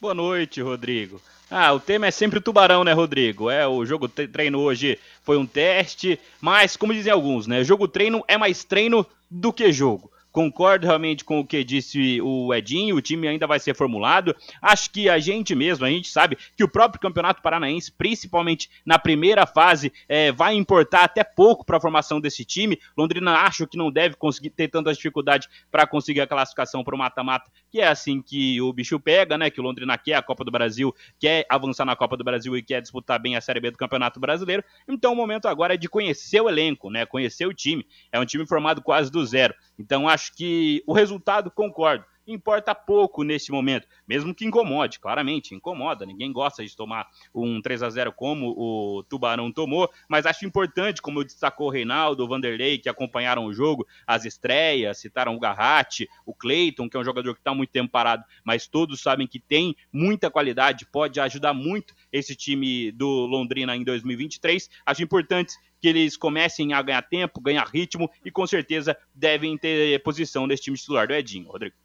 Boa noite, Rodrigo. Ah, o tema é sempre o tubarão, né, Rodrigo? É, o jogo treino hoje foi um teste, mas como dizem alguns, né, jogo treino é mais treino do que jogo. Concordo realmente com o que disse o Edinho, o time ainda vai ser formulado. Acho que a gente mesmo, a gente sabe que o próprio Campeonato Paranaense, principalmente na primeira fase, é, vai importar até pouco para a formação desse time. Londrina acho que não deve conseguir ter tanta dificuldade para conseguir a classificação para o mata-mata, que é assim que o bicho pega, né? Que o Londrina quer a Copa do Brasil, quer avançar na Copa do Brasil e quer disputar bem a Série B do Campeonato Brasileiro. Então o momento agora é de conhecer o elenco, né? Conhecer o time. É um time formado quase do zero. Então acho que o resultado, concordo, importa pouco nesse momento, mesmo que incomode, claramente incomoda. Ninguém gosta de tomar um 3 a 0 como o Tubarão tomou, mas acho importante, como destacou o Reinaldo, o Vanderlei, que acompanharam o jogo, as estreias, citaram o Garratti, o Cleiton, que é um jogador que está muito tempo parado, mas todos sabem que tem muita qualidade, pode ajudar muito esse time do Londrina em 2023. Acho importante que eles comecem a ganhar tempo, ganhar ritmo e com certeza devem ter posição nesse time titular do Edinho, Rodrigo.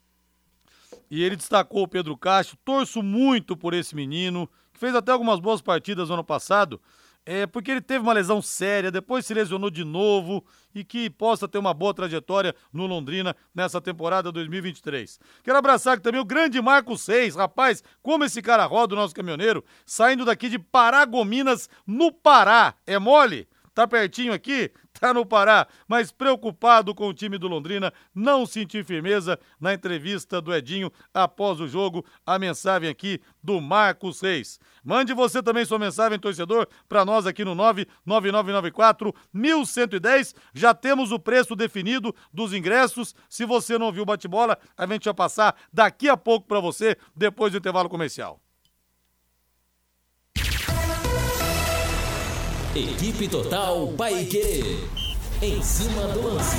E ele destacou o Pedro Castro, torço muito por esse menino, que fez até algumas boas partidas no ano passado, é, porque ele teve uma lesão séria, depois se lesionou de novo e que possa ter uma boa trajetória no Londrina nessa temporada 2023. Quero abraçar aqui também o grande Marco Seis, rapaz, como esse cara roda o nosso caminhoneiro, saindo daqui de Paragominas, no Pará. É mole? Tá pertinho aqui? Tá no Pará, mas preocupado com o time do Londrina, não sentir firmeza na entrevista do Edinho após o jogo. A mensagem aqui do Marcos Reis. Mande você também sua mensagem, torcedor, para nós aqui no 99994 1110. Já temos o preço definido dos ingressos. Se você não viu o bate-bola, a gente vai passar daqui a pouco para você, depois do intervalo comercial. Equipe Total Paique. Em cima do lance.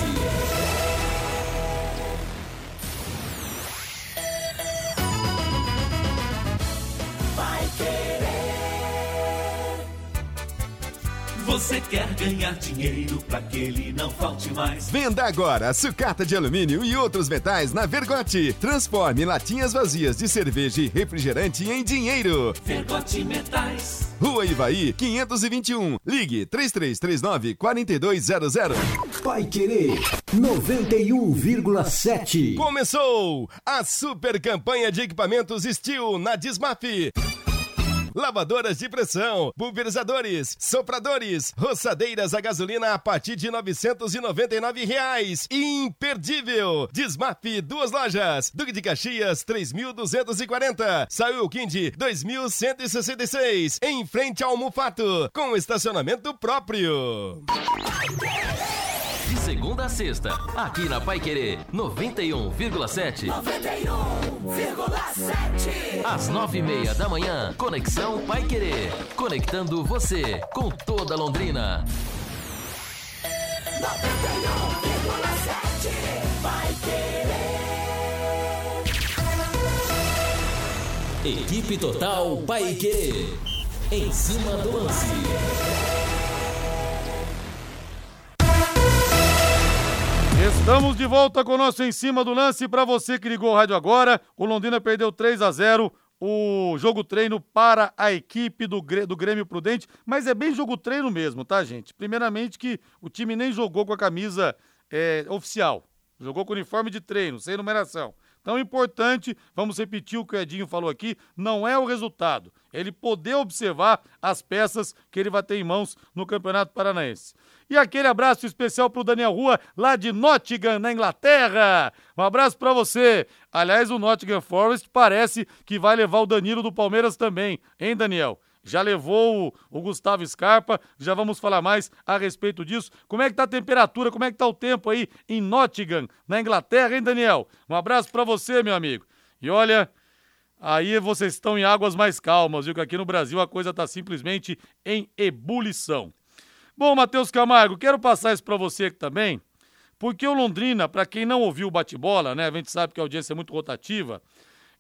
Você quer ganhar dinheiro para que ele não falte mais? Venda agora sucata de alumínio e outros metais na Vergote. Transforme latinhas vazias de cerveja e refrigerante em dinheiro. Vergote Metais. Rua Ivaí, 521. Ligue 3339 4200. Vai Querer 91,7. Começou a super campanha de equipamentos Steel na Dismaf lavadoras de pressão, pulverizadores, sopradores, roçadeiras a gasolina a partir de 999 reais. Imperdível! Desmap, duas lojas. Duque de Caxias, 3.240. Saiu Quindi, 2.166. Em frente ao Mufato, com estacionamento próprio. Segunda a sexta, aqui na Pai Querer 91,7. 91,7. Às nove e meia da manhã, Conexão Pai Querer. Conectando você com toda Londrina. 91,7. Vai querer. Equipe Total Pai Querer. Em cima do lance. Estamos de volta com o nosso Em Cima do Lance. Para você que ligou o rádio agora, o Londrina perdeu 3 a 0 o jogo treino para a equipe do, do Grêmio Prudente, mas é bem jogo treino mesmo, tá, gente? Primeiramente que o time nem jogou com a camisa é, oficial, jogou com uniforme de treino, sem numeração. Então, importante, vamos repetir o que o Edinho falou aqui, não é o resultado, ele poder observar as peças que ele vai ter em mãos no Campeonato Paranaense. E aquele abraço especial pro Daniel Rua, lá de Nottingham, na Inglaterra. Um abraço para você. Aliás, o Nottingham Forest parece que vai levar o Danilo do Palmeiras também, hein, Daniel? Já levou o, o Gustavo Scarpa, já vamos falar mais a respeito disso. Como é que tá a temperatura, como é que tá o tempo aí em Nottingham, na Inglaterra, hein, Daniel? Um abraço para você, meu amigo. E olha, aí vocês estão em águas mais calmas, viu? Que aqui no Brasil a coisa tá simplesmente em ebulição. Bom, Matheus Camargo, quero passar isso para você aqui também, porque o Londrina, para quem não ouviu o bate-bola, né, a gente sabe que a audiência é muito rotativa,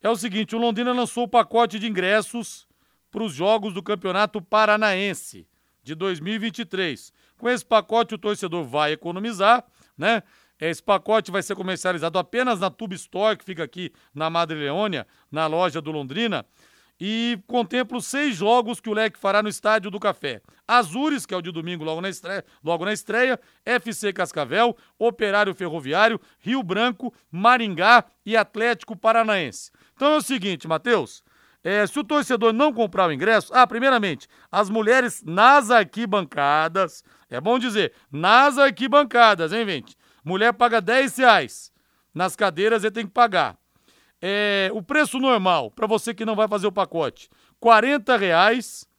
é o seguinte, o Londrina lançou o pacote de ingressos para os jogos do Campeonato Paranaense de 2023. Com esse pacote o torcedor vai economizar, né? Esse pacote vai ser comercializado apenas na Tube Store, que fica aqui na Madre Leônia, na loja do Londrina e contempla os seis jogos que o Leque fará no Estádio do Café. Azures, que é o de domingo logo na estreia, logo na estreia FC Cascavel, Operário Ferroviário, Rio Branco, Maringá e Atlético Paranaense. Então é o seguinte, Matheus, é, se o torcedor não comprar o ingresso, ah, primeiramente, as mulheres nas arquibancadas, é bom dizer, nas arquibancadas, hein, gente? Mulher paga 10 reais, nas cadeiras ele tem que pagar. É, o preço normal, para você que não vai fazer o pacote, R$ reais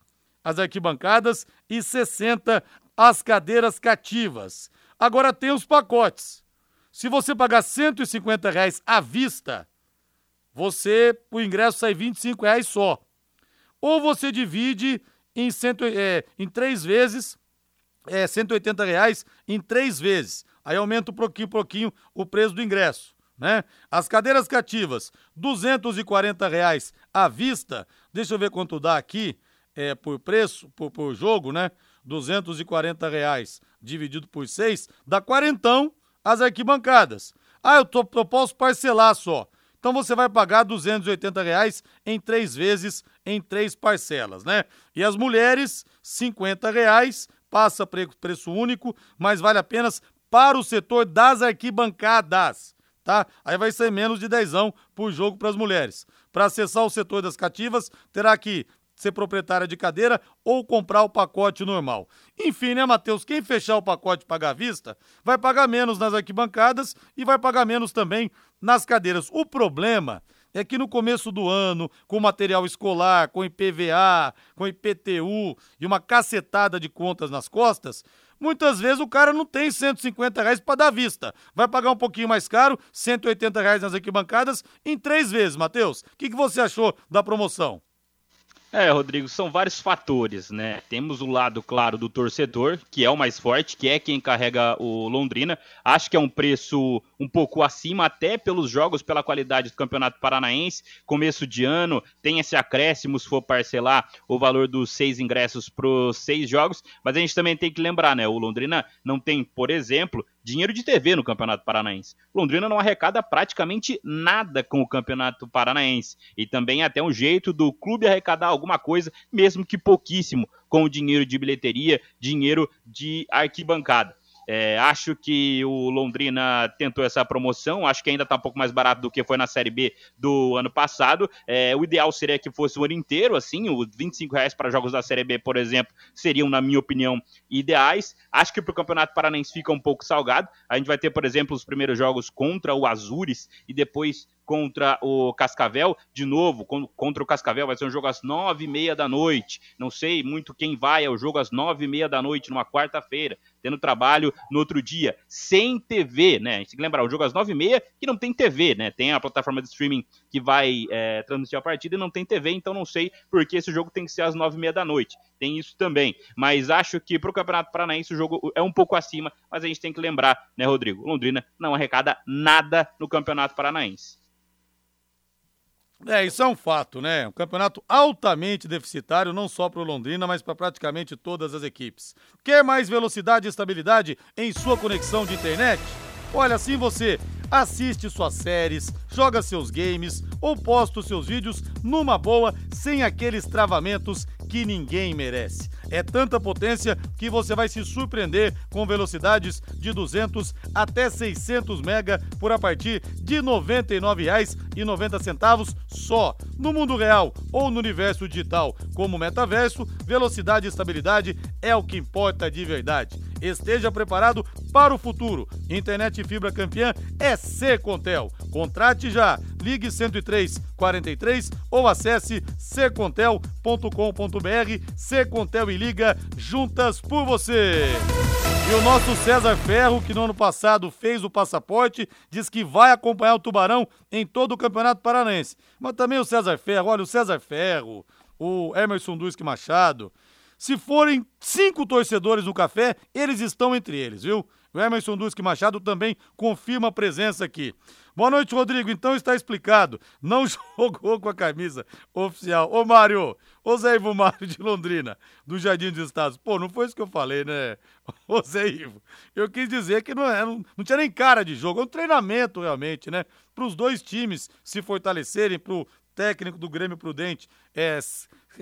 as arquibancadas e 60 as cadeiras cativas. Agora tem os pacotes. Se você pagar 150 reais à vista, você o ingresso sai 25 reais só. Ou você divide em, cento, é, em três vezes, é, 180 reais em três vezes. Aí aumenta um pouquinho, pouquinho o preço do ingresso né? As cadeiras cativas, 240 reais à vista. Deixa eu ver quanto dá aqui é, por preço, por, por jogo, né? 240 reais dividido por seis dá quarentão as arquibancadas. Ah, eu, tô, eu posso parcelar só. Então você vai pagar 280 reais em três vezes, em três parcelas, né? E as mulheres, 50 reais, passa preço único, mas vale apenas para o setor das arquibancadas tá? Aí vai ser menos de dezão por jogo para as mulheres. Para acessar o setor das cativas, terá que ser proprietária de cadeira ou comprar o pacote normal. Enfim, né, Matheus? Quem fechar o pacote pagar à vista vai pagar menos nas arquibancadas e vai pagar menos também nas cadeiras. O problema é que no começo do ano, com material escolar, com IPVA, com IPTU e uma cacetada de contas nas costas, muitas vezes o cara não tem 150 reais para dar vista. Vai pagar um pouquinho mais caro, 180 reais nas arquibancadas, em três vezes, Matheus. O que, que você achou da promoção? É, Rodrigo, são vários fatores, né? Temos o lado, claro, do torcedor, que é o mais forte, que é quem carrega o Londrina. Acho que é um preço um pouco acima, até pelos jogos, pela qualidade do Campeonato Paranaense. Começo de ano, tem esse acréscimo se for parcelar o valor dos seis ingressos para os seis jogos. Mas a gente também tem que lembrar, né? O Londrina não tem, por exemplo, dinheiro de TV no Campeonato Paranaense. Londrina não arrecada praticamente nada com o Campeonato Paranaense. E também até um jeito do clube arrecadar alguma coisa, mesmo que pouquíssimo, com o dinheiro de bilheteria, dinheiro de arquibancada. É, acho que o Londrina tentou essa promoção, acho que ainda está um pouco mais barato do que foi na Série B do ano passado. É, o ideal seria que fosse o ano inteiro, assim, os 25 reais para jogos da Série B, por exemplo, seriam, na minha opinião, ideais. Acho que para o Campeonato Paranense fica um pouco salgado. A gente vai ter, por exemplo, os primeiros jogos contra o Azures e depois contra o Cascavel, de novo, contra o Cascavel vai ser um jogo às nove e meia da noite, não sei muito quem vai ao jogo às nove e meia da noite, numa quarta-feira, tendo trabalho no outro dia, sem TV, né, a gente tem que lembrar, o jogo às nove e meia que não tem TV, né, tem a plataforma de streaming que vai é, transmitir a partida e não tem TV, então não sei por que esse jogo tem que ser às nove e meia da noite, tem isso também, mas acho que para o Campeonato Paranaense o jogo é um pouco acima, mas a gente tem que lembrar, né, Rodrigo, Londrina não arrecada nada no Campeonato Paranaense. É, isso é um fato, né? Um campeonato altamente deficitário, não só para o Londrina, mas para praticamente todas as equipes. Quer mais velocidade e estabilidade em sua conexão de internet? Olha, assim você assiste suas séries, joga seus games ou posta os seus vídeos numa boa, sem aqueles travamentos que ninguém merece. É tanta potência que você vai se surpreender com velocidades de 200 até 600 mega por a partir de R$ 99,90 só. No mundo real ou no universo digital, como metaverso, velocidade e estabilidade é o que importa de verdade. Esteja preparado para o futuro. Internet fibra campeã é Secontel. Contrate já. Ligue 103 43 ou acesse secontel.com.br. Secontel e Liga juntas por você. E o nosso César Ferro, que no ano passado fez o passaporte, diz que vai acompanhar o Tubarão em todo o Campeonato Paranaense. Mas também o César Ferro, olha, o César Ferro, o Emerson Duisque Machado, se forem cinco torcedores no café, eles estão entre eles, viu? O Emerson Duski Machado também confirma a presença aqui. Boa noite, Rodrigo. Então está explicado. Não (laughs) jogou com a camisa oficial. Ô, Mário, ô Zé Ivo Mário de Londrina, do Jardim dos Estados. Pô, não foi isso que eu falei, né? (laughs) Ô, Zé Ivo. Eu quis dizer que não, é, não, não tinha nem cara de jogo. É um treinamento, realmente, né? Para os dois times se fortalecerem, para o técnico do Grêmio Prudente é, é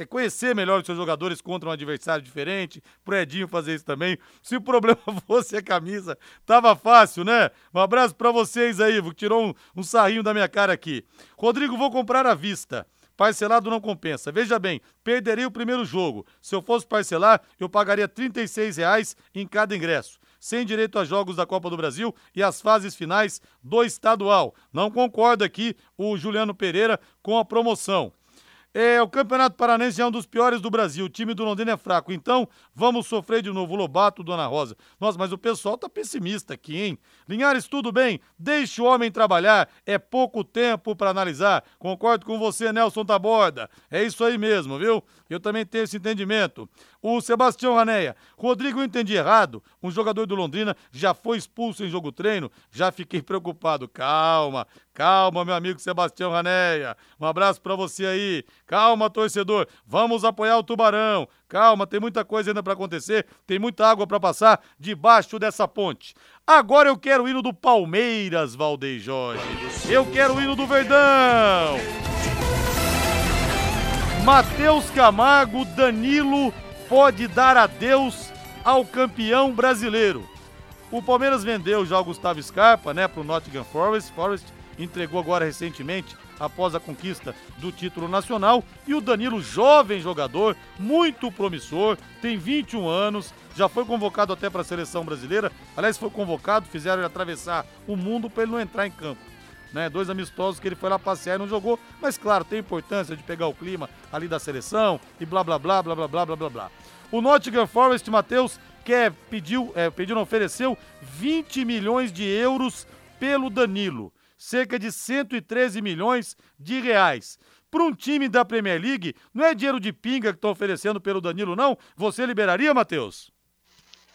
conhecer melhor os seus jogadores contra um adversário diferente, pro Edinho fazer isso também. Se o problema (laughs) fosse a camisa, tava fácil, né? Um abraço para vocês aí, tirou um, um sarrinho da minha cara aqui. Rodrigo, vou comprar à vista. Parcelado não compensa. Veja bem, perderia o primeiro jogo. Se eu fosse parcelar, eu pagaria R$ reais em cada ingresso sem direito a jogos da Copa do Brasil e as fases finais do estadual. Não concorda aqui o Juliano Pereira com a promoção. É, o Campeonato Paranense é um dos piores do Brasil. O time do Londrina é fraco. Então, vamos sofrer de novo. Lobato, Dona Rosa. Nossa, mas o pessoal tá pessimista aqui, hein? Linhares, tudo bem? Deixe o homem trabalhar. É pouco tempo para analisar. Concordo com você, Nelson Taborda. É isso aí mesmo, viu? Eu também tenho esse entendimento. O Sebastião Raneia. Rodrigo, eu entendi errado. Um jogador do Londrina já foi expulso em jogo treino. Já fiquei (laughs) preocupado. Calma, calma, meu amigo Sebastião Raneia. Um abraço para você aí. Calma, torcedor. Vamos apoiar o Tubarão. Calma, tem muita coisa ainda para acontecer. Tem muita água para passar debaixo dessa ponte. Agora eu quero o hino do Palmeiras, Valdeir Jorge. Eu quero o hino do Verdão. Matheus Camargo, Danilo pode dar adeus ao campeão brasileiro. O Palmeiras vendeu já o Gustavo Scarpa, né, para o Nottingham Forest. Forest entregou agora recentemente após a conquista do título nacional. E o Danilo, jovem jogador, muito promissor, tem 21 anos, já foi convocado até para a seleção brasileira. Aliás, foi convocado, fizeram ele atravessar o mundo para ele não entrar em campo. Né, dois amistosos que ele foi lá passear e não jogou, mas claro, tem importância de pegar o clima ali da seleção e blá blá blá blá blá blá blá blá blá. O Nottingham Forest, Matheus, quer, pediu, é, pediu, não ofereceu 20 milhões de euros pelo Danilo, cerca de 113 milhões de reais. Para um time da Premier League, não é dinheiro de pinga que estão oferecendo pelo Danilo, não? Você liberaria, Matheus?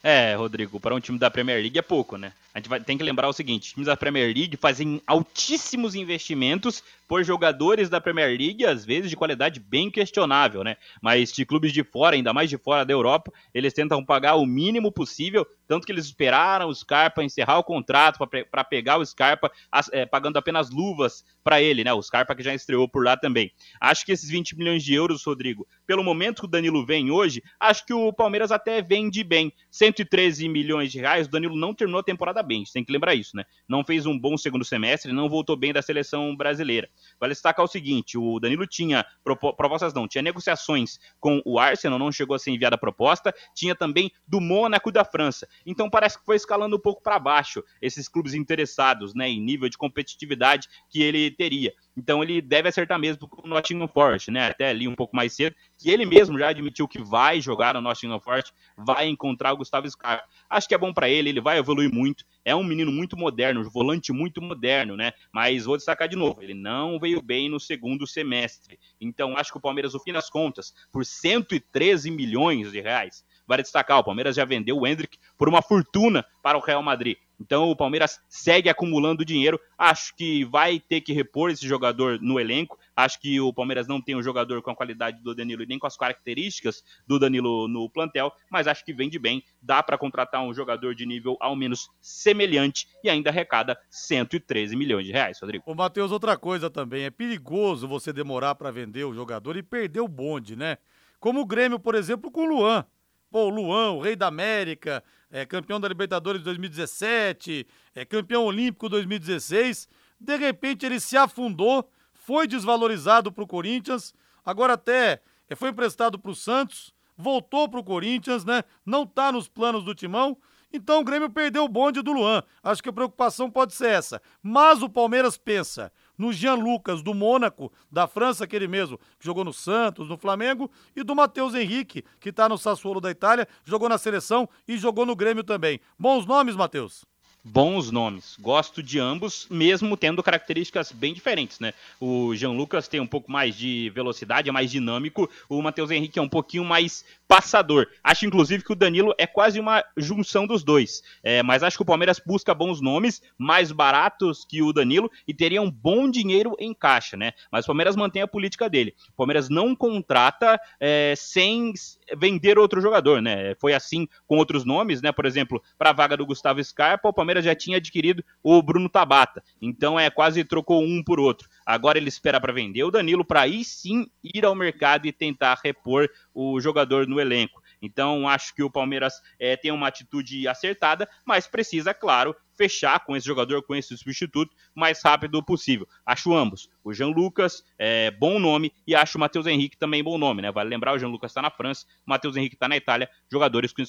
É, Rodrigo, para um time da Premier League é pouco, né? A gente vai, tem que lembrar o seguinte: times da Premier League fazem altíssimos investimentos por jogadores da Premier League, às vezes de qualidade bem questionável, né? Mas de clubes de fora, ainda mais de fora da Europa, eles tentam pagar o mínimo possível, tanto que eles esperaram o Scarpa encerrar o contrato para pegar o Scarpa, é, pagando apenas luvas para ele, né? O Scarpa que já estreou por lá também. Acho que esses 20 milhões de euros, Rodrigo, pelo momento que o Danilo vem hoje, acho que o Palmeiras até vende bem. 113 milhões de reais, o Danilo não terminou a temporada bem, tem que lembrar isso, né? Não fez um bom segundo semestre, não voltou bem da seleção brasileira. Vale destacar o seguinte: o Danilo tinha propostas, não, tinha negociações com o Arsenal, não chegou a ser enviada a proposta, tinha também do Mônaco da França. Então parece que foi escalando um pouco para baixo esses clubes interessados, né, em nível de competitividade que ele teria. Então ele deve acertar mesmo com o Nottingham Forest, né? Até ali um pouco mais cedo, que ele mesmo já admitiu que vai jogar no Nottingham Forest, vai encontrar o Gustavo Scarpa. Acho que é bom para ele, ele vai evoluir muito. É um menino muito moderno, um volante muito moderno, né? Mas vou destacar de novo, ele não veio bem no segundo semestre. Então acho que o Palmeiras, no fim das contas, por 113 milhões de reais, vale destacar, o Palmeiras já vendeu o Hendrick por uma fortuna para o Real Madrid. Então o Palmeiras segue acumulando dinheiro. Acho que vai ter que repor esse jogador no elenco. Acho que o Palmeiras não tem um jogador com a qualidade do Danilo e nem com as características do Danilo no plantel, mas acho que vende bem. Dá para contratar um jogador de nível ao menos semelhante e ainda arrecada 113 milhões de reais, Rodrigo. O Matheus, outra coisa também, é perigoso você demorar para vender o jogador e perder o bonde, né? Como o Grêmio, por exemplo, com o Luan. Pô, o Luan, o rei da América, é campeão da Libertadores 2017, é campeão olímpico 2016. De repente ele se afundou, foi desvalorizado para o Corinthians, agora até é, foi emprestado para o Santos, voltou para o Corinthians, né? Não está nos planos do Timão. Então o Grêmio perdeu o bonde do Luan. Acho que a preocupação pode ser essa. Mas o Palmeiras pensa no Jean Lucas do Mônaco, da França, aquele mesmo, que jogou no Santos, no Flamengo, e do Matheus Henrique, que está no Sassuolo da Itália, jogou na seleção e jogou no Grêmio também. Bons nomes, Matheus? bons nomes. Gosto de ambos, mesmo tendo características bem diferentes, né? O Jean Lucas tem um pouco mais de velocidade, é mais dinâmico. O Matheus Henrique é um pouquinho mais passador. Acho, inclusive, que o Danilo é quase uma junção dos dois. É, mas acho que o Palmeiras busca bons nomes, mais baratos que o Danilo, e teria um bom dinheiro em caixa, né? Mas o Palmeiras mantém a política dele. O Palmeiras não contrata é, sem vender outro jogador, né? Foi assim com outros nomes, né? Por exemplo, para a vaga do Gustavo Scarpa, o Palmeiras já tinha adquirido o Bruno Tabata. Então é quase trocou um por outro. Agora ele espera para vender o Danilo para aí sim ir ao mercado e tentar repor o jogador no elenco. Então acho que o Palmeiras é, tem uma atitude acertada, mas precisa, claro, fechar com esse jogador, com esse substituto, o mais rápido possível. Acho ambos. O Jean Lucas, é, bom nome, e acho o Matheus Henrique também bom nome, né? Vale lembrar, o Jean Lucas está na França, o Matheus Henrique está na Itália, jogadores com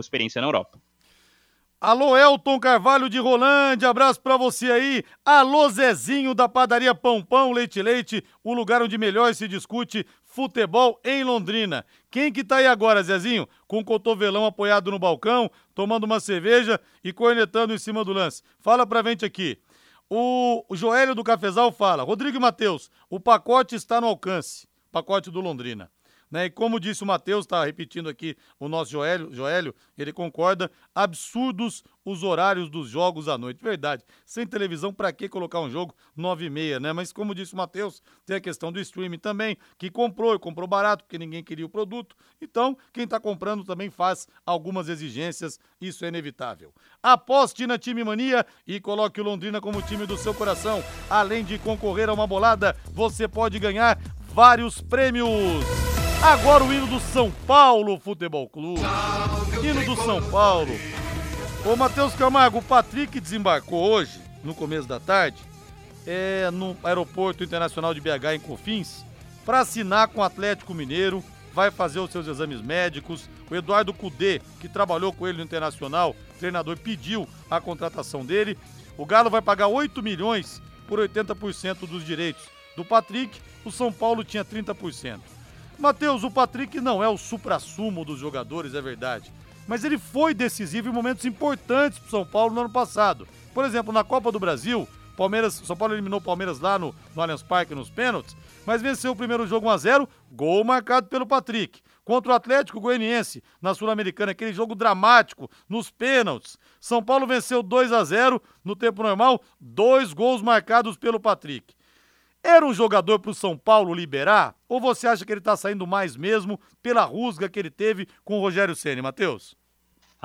experiência na Europa. Alô, Elton Carvalho de Rolândia, abraço para você aí. Alô, Zezinho da padaria Pão Pão Leite Leite, o lugar onde melhor se discute futebol em Londrina. Quem que tá aí agora, Zezinho? Com o cotovelão apoiado no balcão, tomando uma cerveja e cornetando em cima do lance. Fala pra gente aqui. O Joélio do Cafezal fala: Rodrigo e Matheus, o pacote está no alcance. Pacote do Londrina. Né? E como disse o Matheus, está repetindo aqui o nosso Joélio, Joélio, ele concorda, absurdos os horários dos jogos à noite. Verdade, sem televisão, para que colocar um jogo nove e meia, né? Mas como disse o Matheus, tem a questão do streaming também, que comprou e comprou barato, porque ninguém queria o produto. Então, quem está comprando também faz algumas exigências, isso é inevitável. Aposte na Time Mania e coloque o Londrina como time do seu coração. Além de concorrer a uma bolada, você pode ganhar vários prêmios. Agora o hino do São Paulo Futebol Clube. Hino do São Paulo. Ô Matheus Camargo, o Patrick desembarcou hoje, no começo da tarde, é, no Aeroporto Internacional de BH em Confins para assinar com o Atlético Mineiro, vai fazer os seus exames médicos. O Eduardo Cudê, que trabalhou com ele no Internacional, treinador, pediu a contratação dele. O Galo vai pagar 8 milhões por 80% dos direitos do Patrick, o São Paulo tinha 30%. Matheus, o Patrick não é o supra-sumo dos jogadores, é verdade. Mas ele foi decisivo em momentos importantes para São Paulo no ano passado. Por exemplo, na Copa do Brasil, Palmeiras, São Paulo eliminou o Palmeiras lá no, no Allianz Parque nos pênaltis, mas venceu o primeiro jogo 1 a 0, gol marcado pelo Patrick. Contra o Atlético Goianiense na Sul-Americana, aquele jogo dramático nos pênaltis. São Paulo venceu 2 a 0 no tempo normal, dois gols marcados pelo Patrick. Era um jogador para o São Paulo liberar? Ou você acha que ele está saindo mais mesmo pela rusga que ele teve com o Rogério Ceni, Matheus?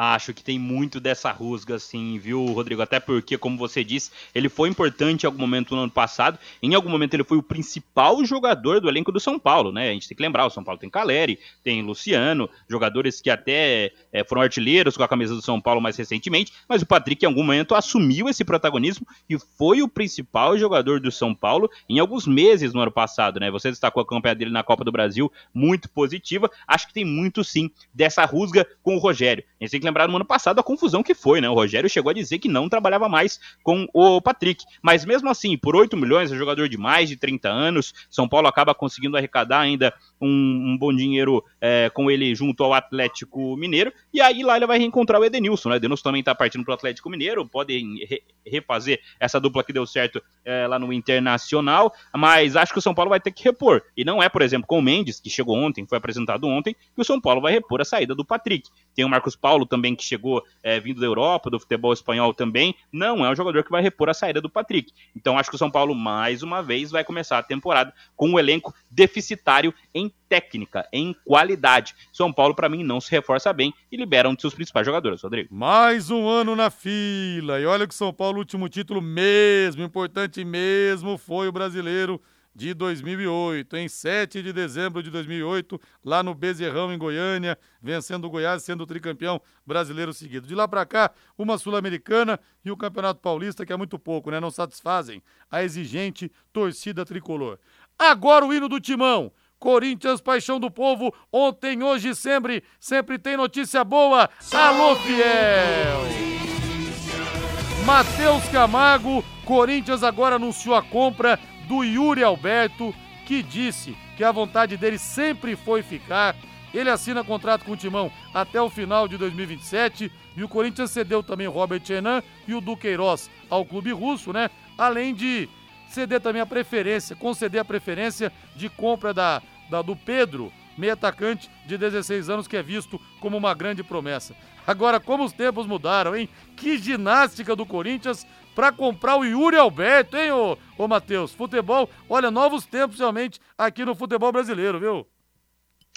Acho que tem muito dessa rusga, sim, viu, Rodrigo? Até porque, como você disse, ele foi importante em algum momento no ano passado. Em algum momento ele foi o principal jogador do elenco do São Paulo, né? A gente tem que lembrar, o São Paulo tem Caleri, tem Luciano, jogadores que até é, foram artilheiros com a camisa do São Paulo mais recentemente, mas o Patrick em algum momento assumiu esse protagonismo e foi o principal jogador do São Paulo em alguns meses no ano passado, né? Você destacou a campanha dele na Copa do Brasil, muito positiva. Acho que tem muito, sim, dessa rusga com o Rogério. A gente tem que lembrar no ano passado a confusão que foi, né? O Rogério chegou a dizer que não trabalhava mais com o Patrick. Mas mesmo assim, por 8 milhões, é jogador de mais de 30 anos. São Paulo acaba conseguindo arrecadar ainda um, um bom dinheiro é, com ele junto ao Atlético Mineiro. E aí lá ele vai reencontrar o Edenilson, né? O Edenilson também tá partindo pro Atlético Mineiro, podem re refazer essa dupla que deu certo é, lá no Internacional. Mas acho que o São Paulo vai ter que repor. E não é, por exemplo, com o Mendes, que chegou ontem, foi apresentado ontem, que o São Paulo vai repor a saída do Patrick. Tem o Marcos Paulo também que chegou é, vindo da Europa, do futebol espanhol também. Não é um jogador que vai repor a saída do Patrick. Então acho que o São Paulo, mais uma vez, vai começar a temporada com um elenco deficitário em técnica, em qualidade. São Paulo, para mim, não se reforça bem e libera um de seus principais jogadores, Rodrigo. Mais um ano na fila. E olha que São Paulo, o último título mesmo, importante mesmo, foi o brasileiro de 2008, em 7 de dezembro de 2008, lá no Bezerrão, em Goiânia, vencendo o Goiás, sendo o tricampeão brasileiro seguido. De lá para cá, uma Sul-Americana e o Campeonato Paulista, que é muito pouco, né? Não satisfazem a exigente torcida tricolor. Agora o hino do Timão. Corinthians, paixão do povo, ontem, hoje, sempre, sempre tem notícia boa. Alô, fiel! Matheus Camargo, Corinthians agora anunciou a compra do Yuri Alberto, que disse que a vontade dele sempre foi ficar. Ele assina contrato com o Timão até o final de 2027 e o Corinthians cedeu também o Robert Renan e o Duqueiroz ao clube russo, né? Além de ceder também a preferência, conceder a preferência de compra da, da do Pedro, meio atacante de 16 anos que é visto como uma grande promessa. Agora, como os tempos mudaram, hein? Que ginástica do Corinthians para comprar o Yuri Alberto, hein, ô, ô Matheus? Futebol, olha, novos tempos realmente aqui no futebol brasileiro, viu?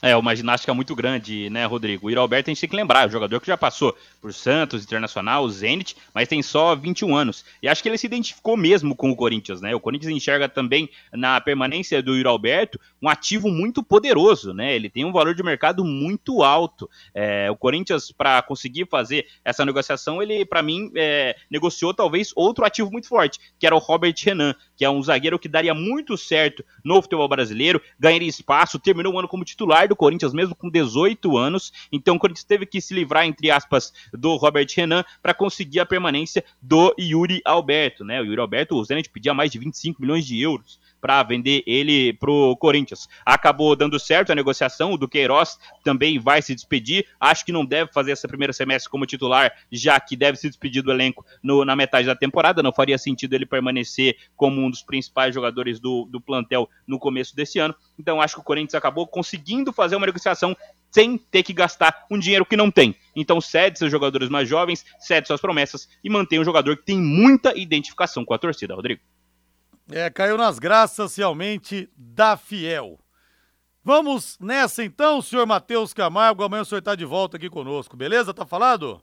É, uma ginástica muito grande, né, Rodrigo? O Iro Alberto a gente tem que lembrar, é um jogador que já passou por Santos, Internacional, Zenit, mas tem só 21 anos. E acho que ele se identificou mesmo com o Corinthians, né? O Corinthians enxerga também na permanência do Iro Alberto um ativo muito poderoso, né? Ele tem um valor de mercado muito alto. É, o Corinthians, para conseguir fazer essa negociação, ele, para mim, é, negociou talvez outro ativo muito forte, que era o Robert Renan, que é um zagueiro que daria muito certo no futebol brasileiro, ganharia espaço, terminou o ano como titular do Corinthians, mesmo com 18 anos. Então o Corinthians teve que se livrar, entre aspas, do Robert Renan para conseguir a permanência do Yuri Alberto, né? O Yuri Alberto, o Zenit pedia mais de 25 milhões de euros para vender ele pro Corinthians. Acabou dando certo a negociação, o Duqueiroz também vai se despedir. Acho que não deve fazer esse primeiro semestre como titular, já que deve se despedir do elenco no, na metade da temporada. Não faria sentido ele permanecer como um dos principais jogadores do, do plantel no começo desse ano. Então acho que o Corinthians acabou conseguindo fazer uma negociação sem ter que gastar um dinheiro que não tem. Então cede seus jogadores mais jovens, cede suas promessas e mantém um jogador que tem muita identificação com a torcida, Rodrigo. É, caiu nas graças realmente da Fiel. Vamos nessa então, senhor Matheus Camargo. Amanhã o senhor está de volta aqui conosco, beleza? Tá falado?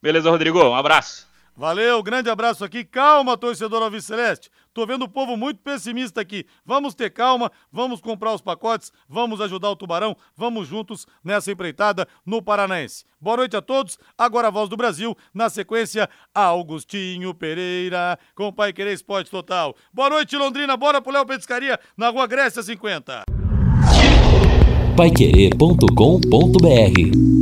Beleza, Rodrigo. Um abraço. Valeu, grande abraço aqui. Calma, torcedor Alves Celeste. Tô vendo o povo muito pessimista aqui. Vamos ter calma, vamos comprar os pacotes, vamos ajudar o Tubarão, vamos juntos nessa empreitada no Paranaense. Boa noite a todos. Agora a voz do Brasil, na sequência, Augustinho Pereira, com Pai Querer Esporte Total. Boa noite, Londrina. Bora pro Léo Petiscaria, na Rua Grécia 50. Paiquerê.com.br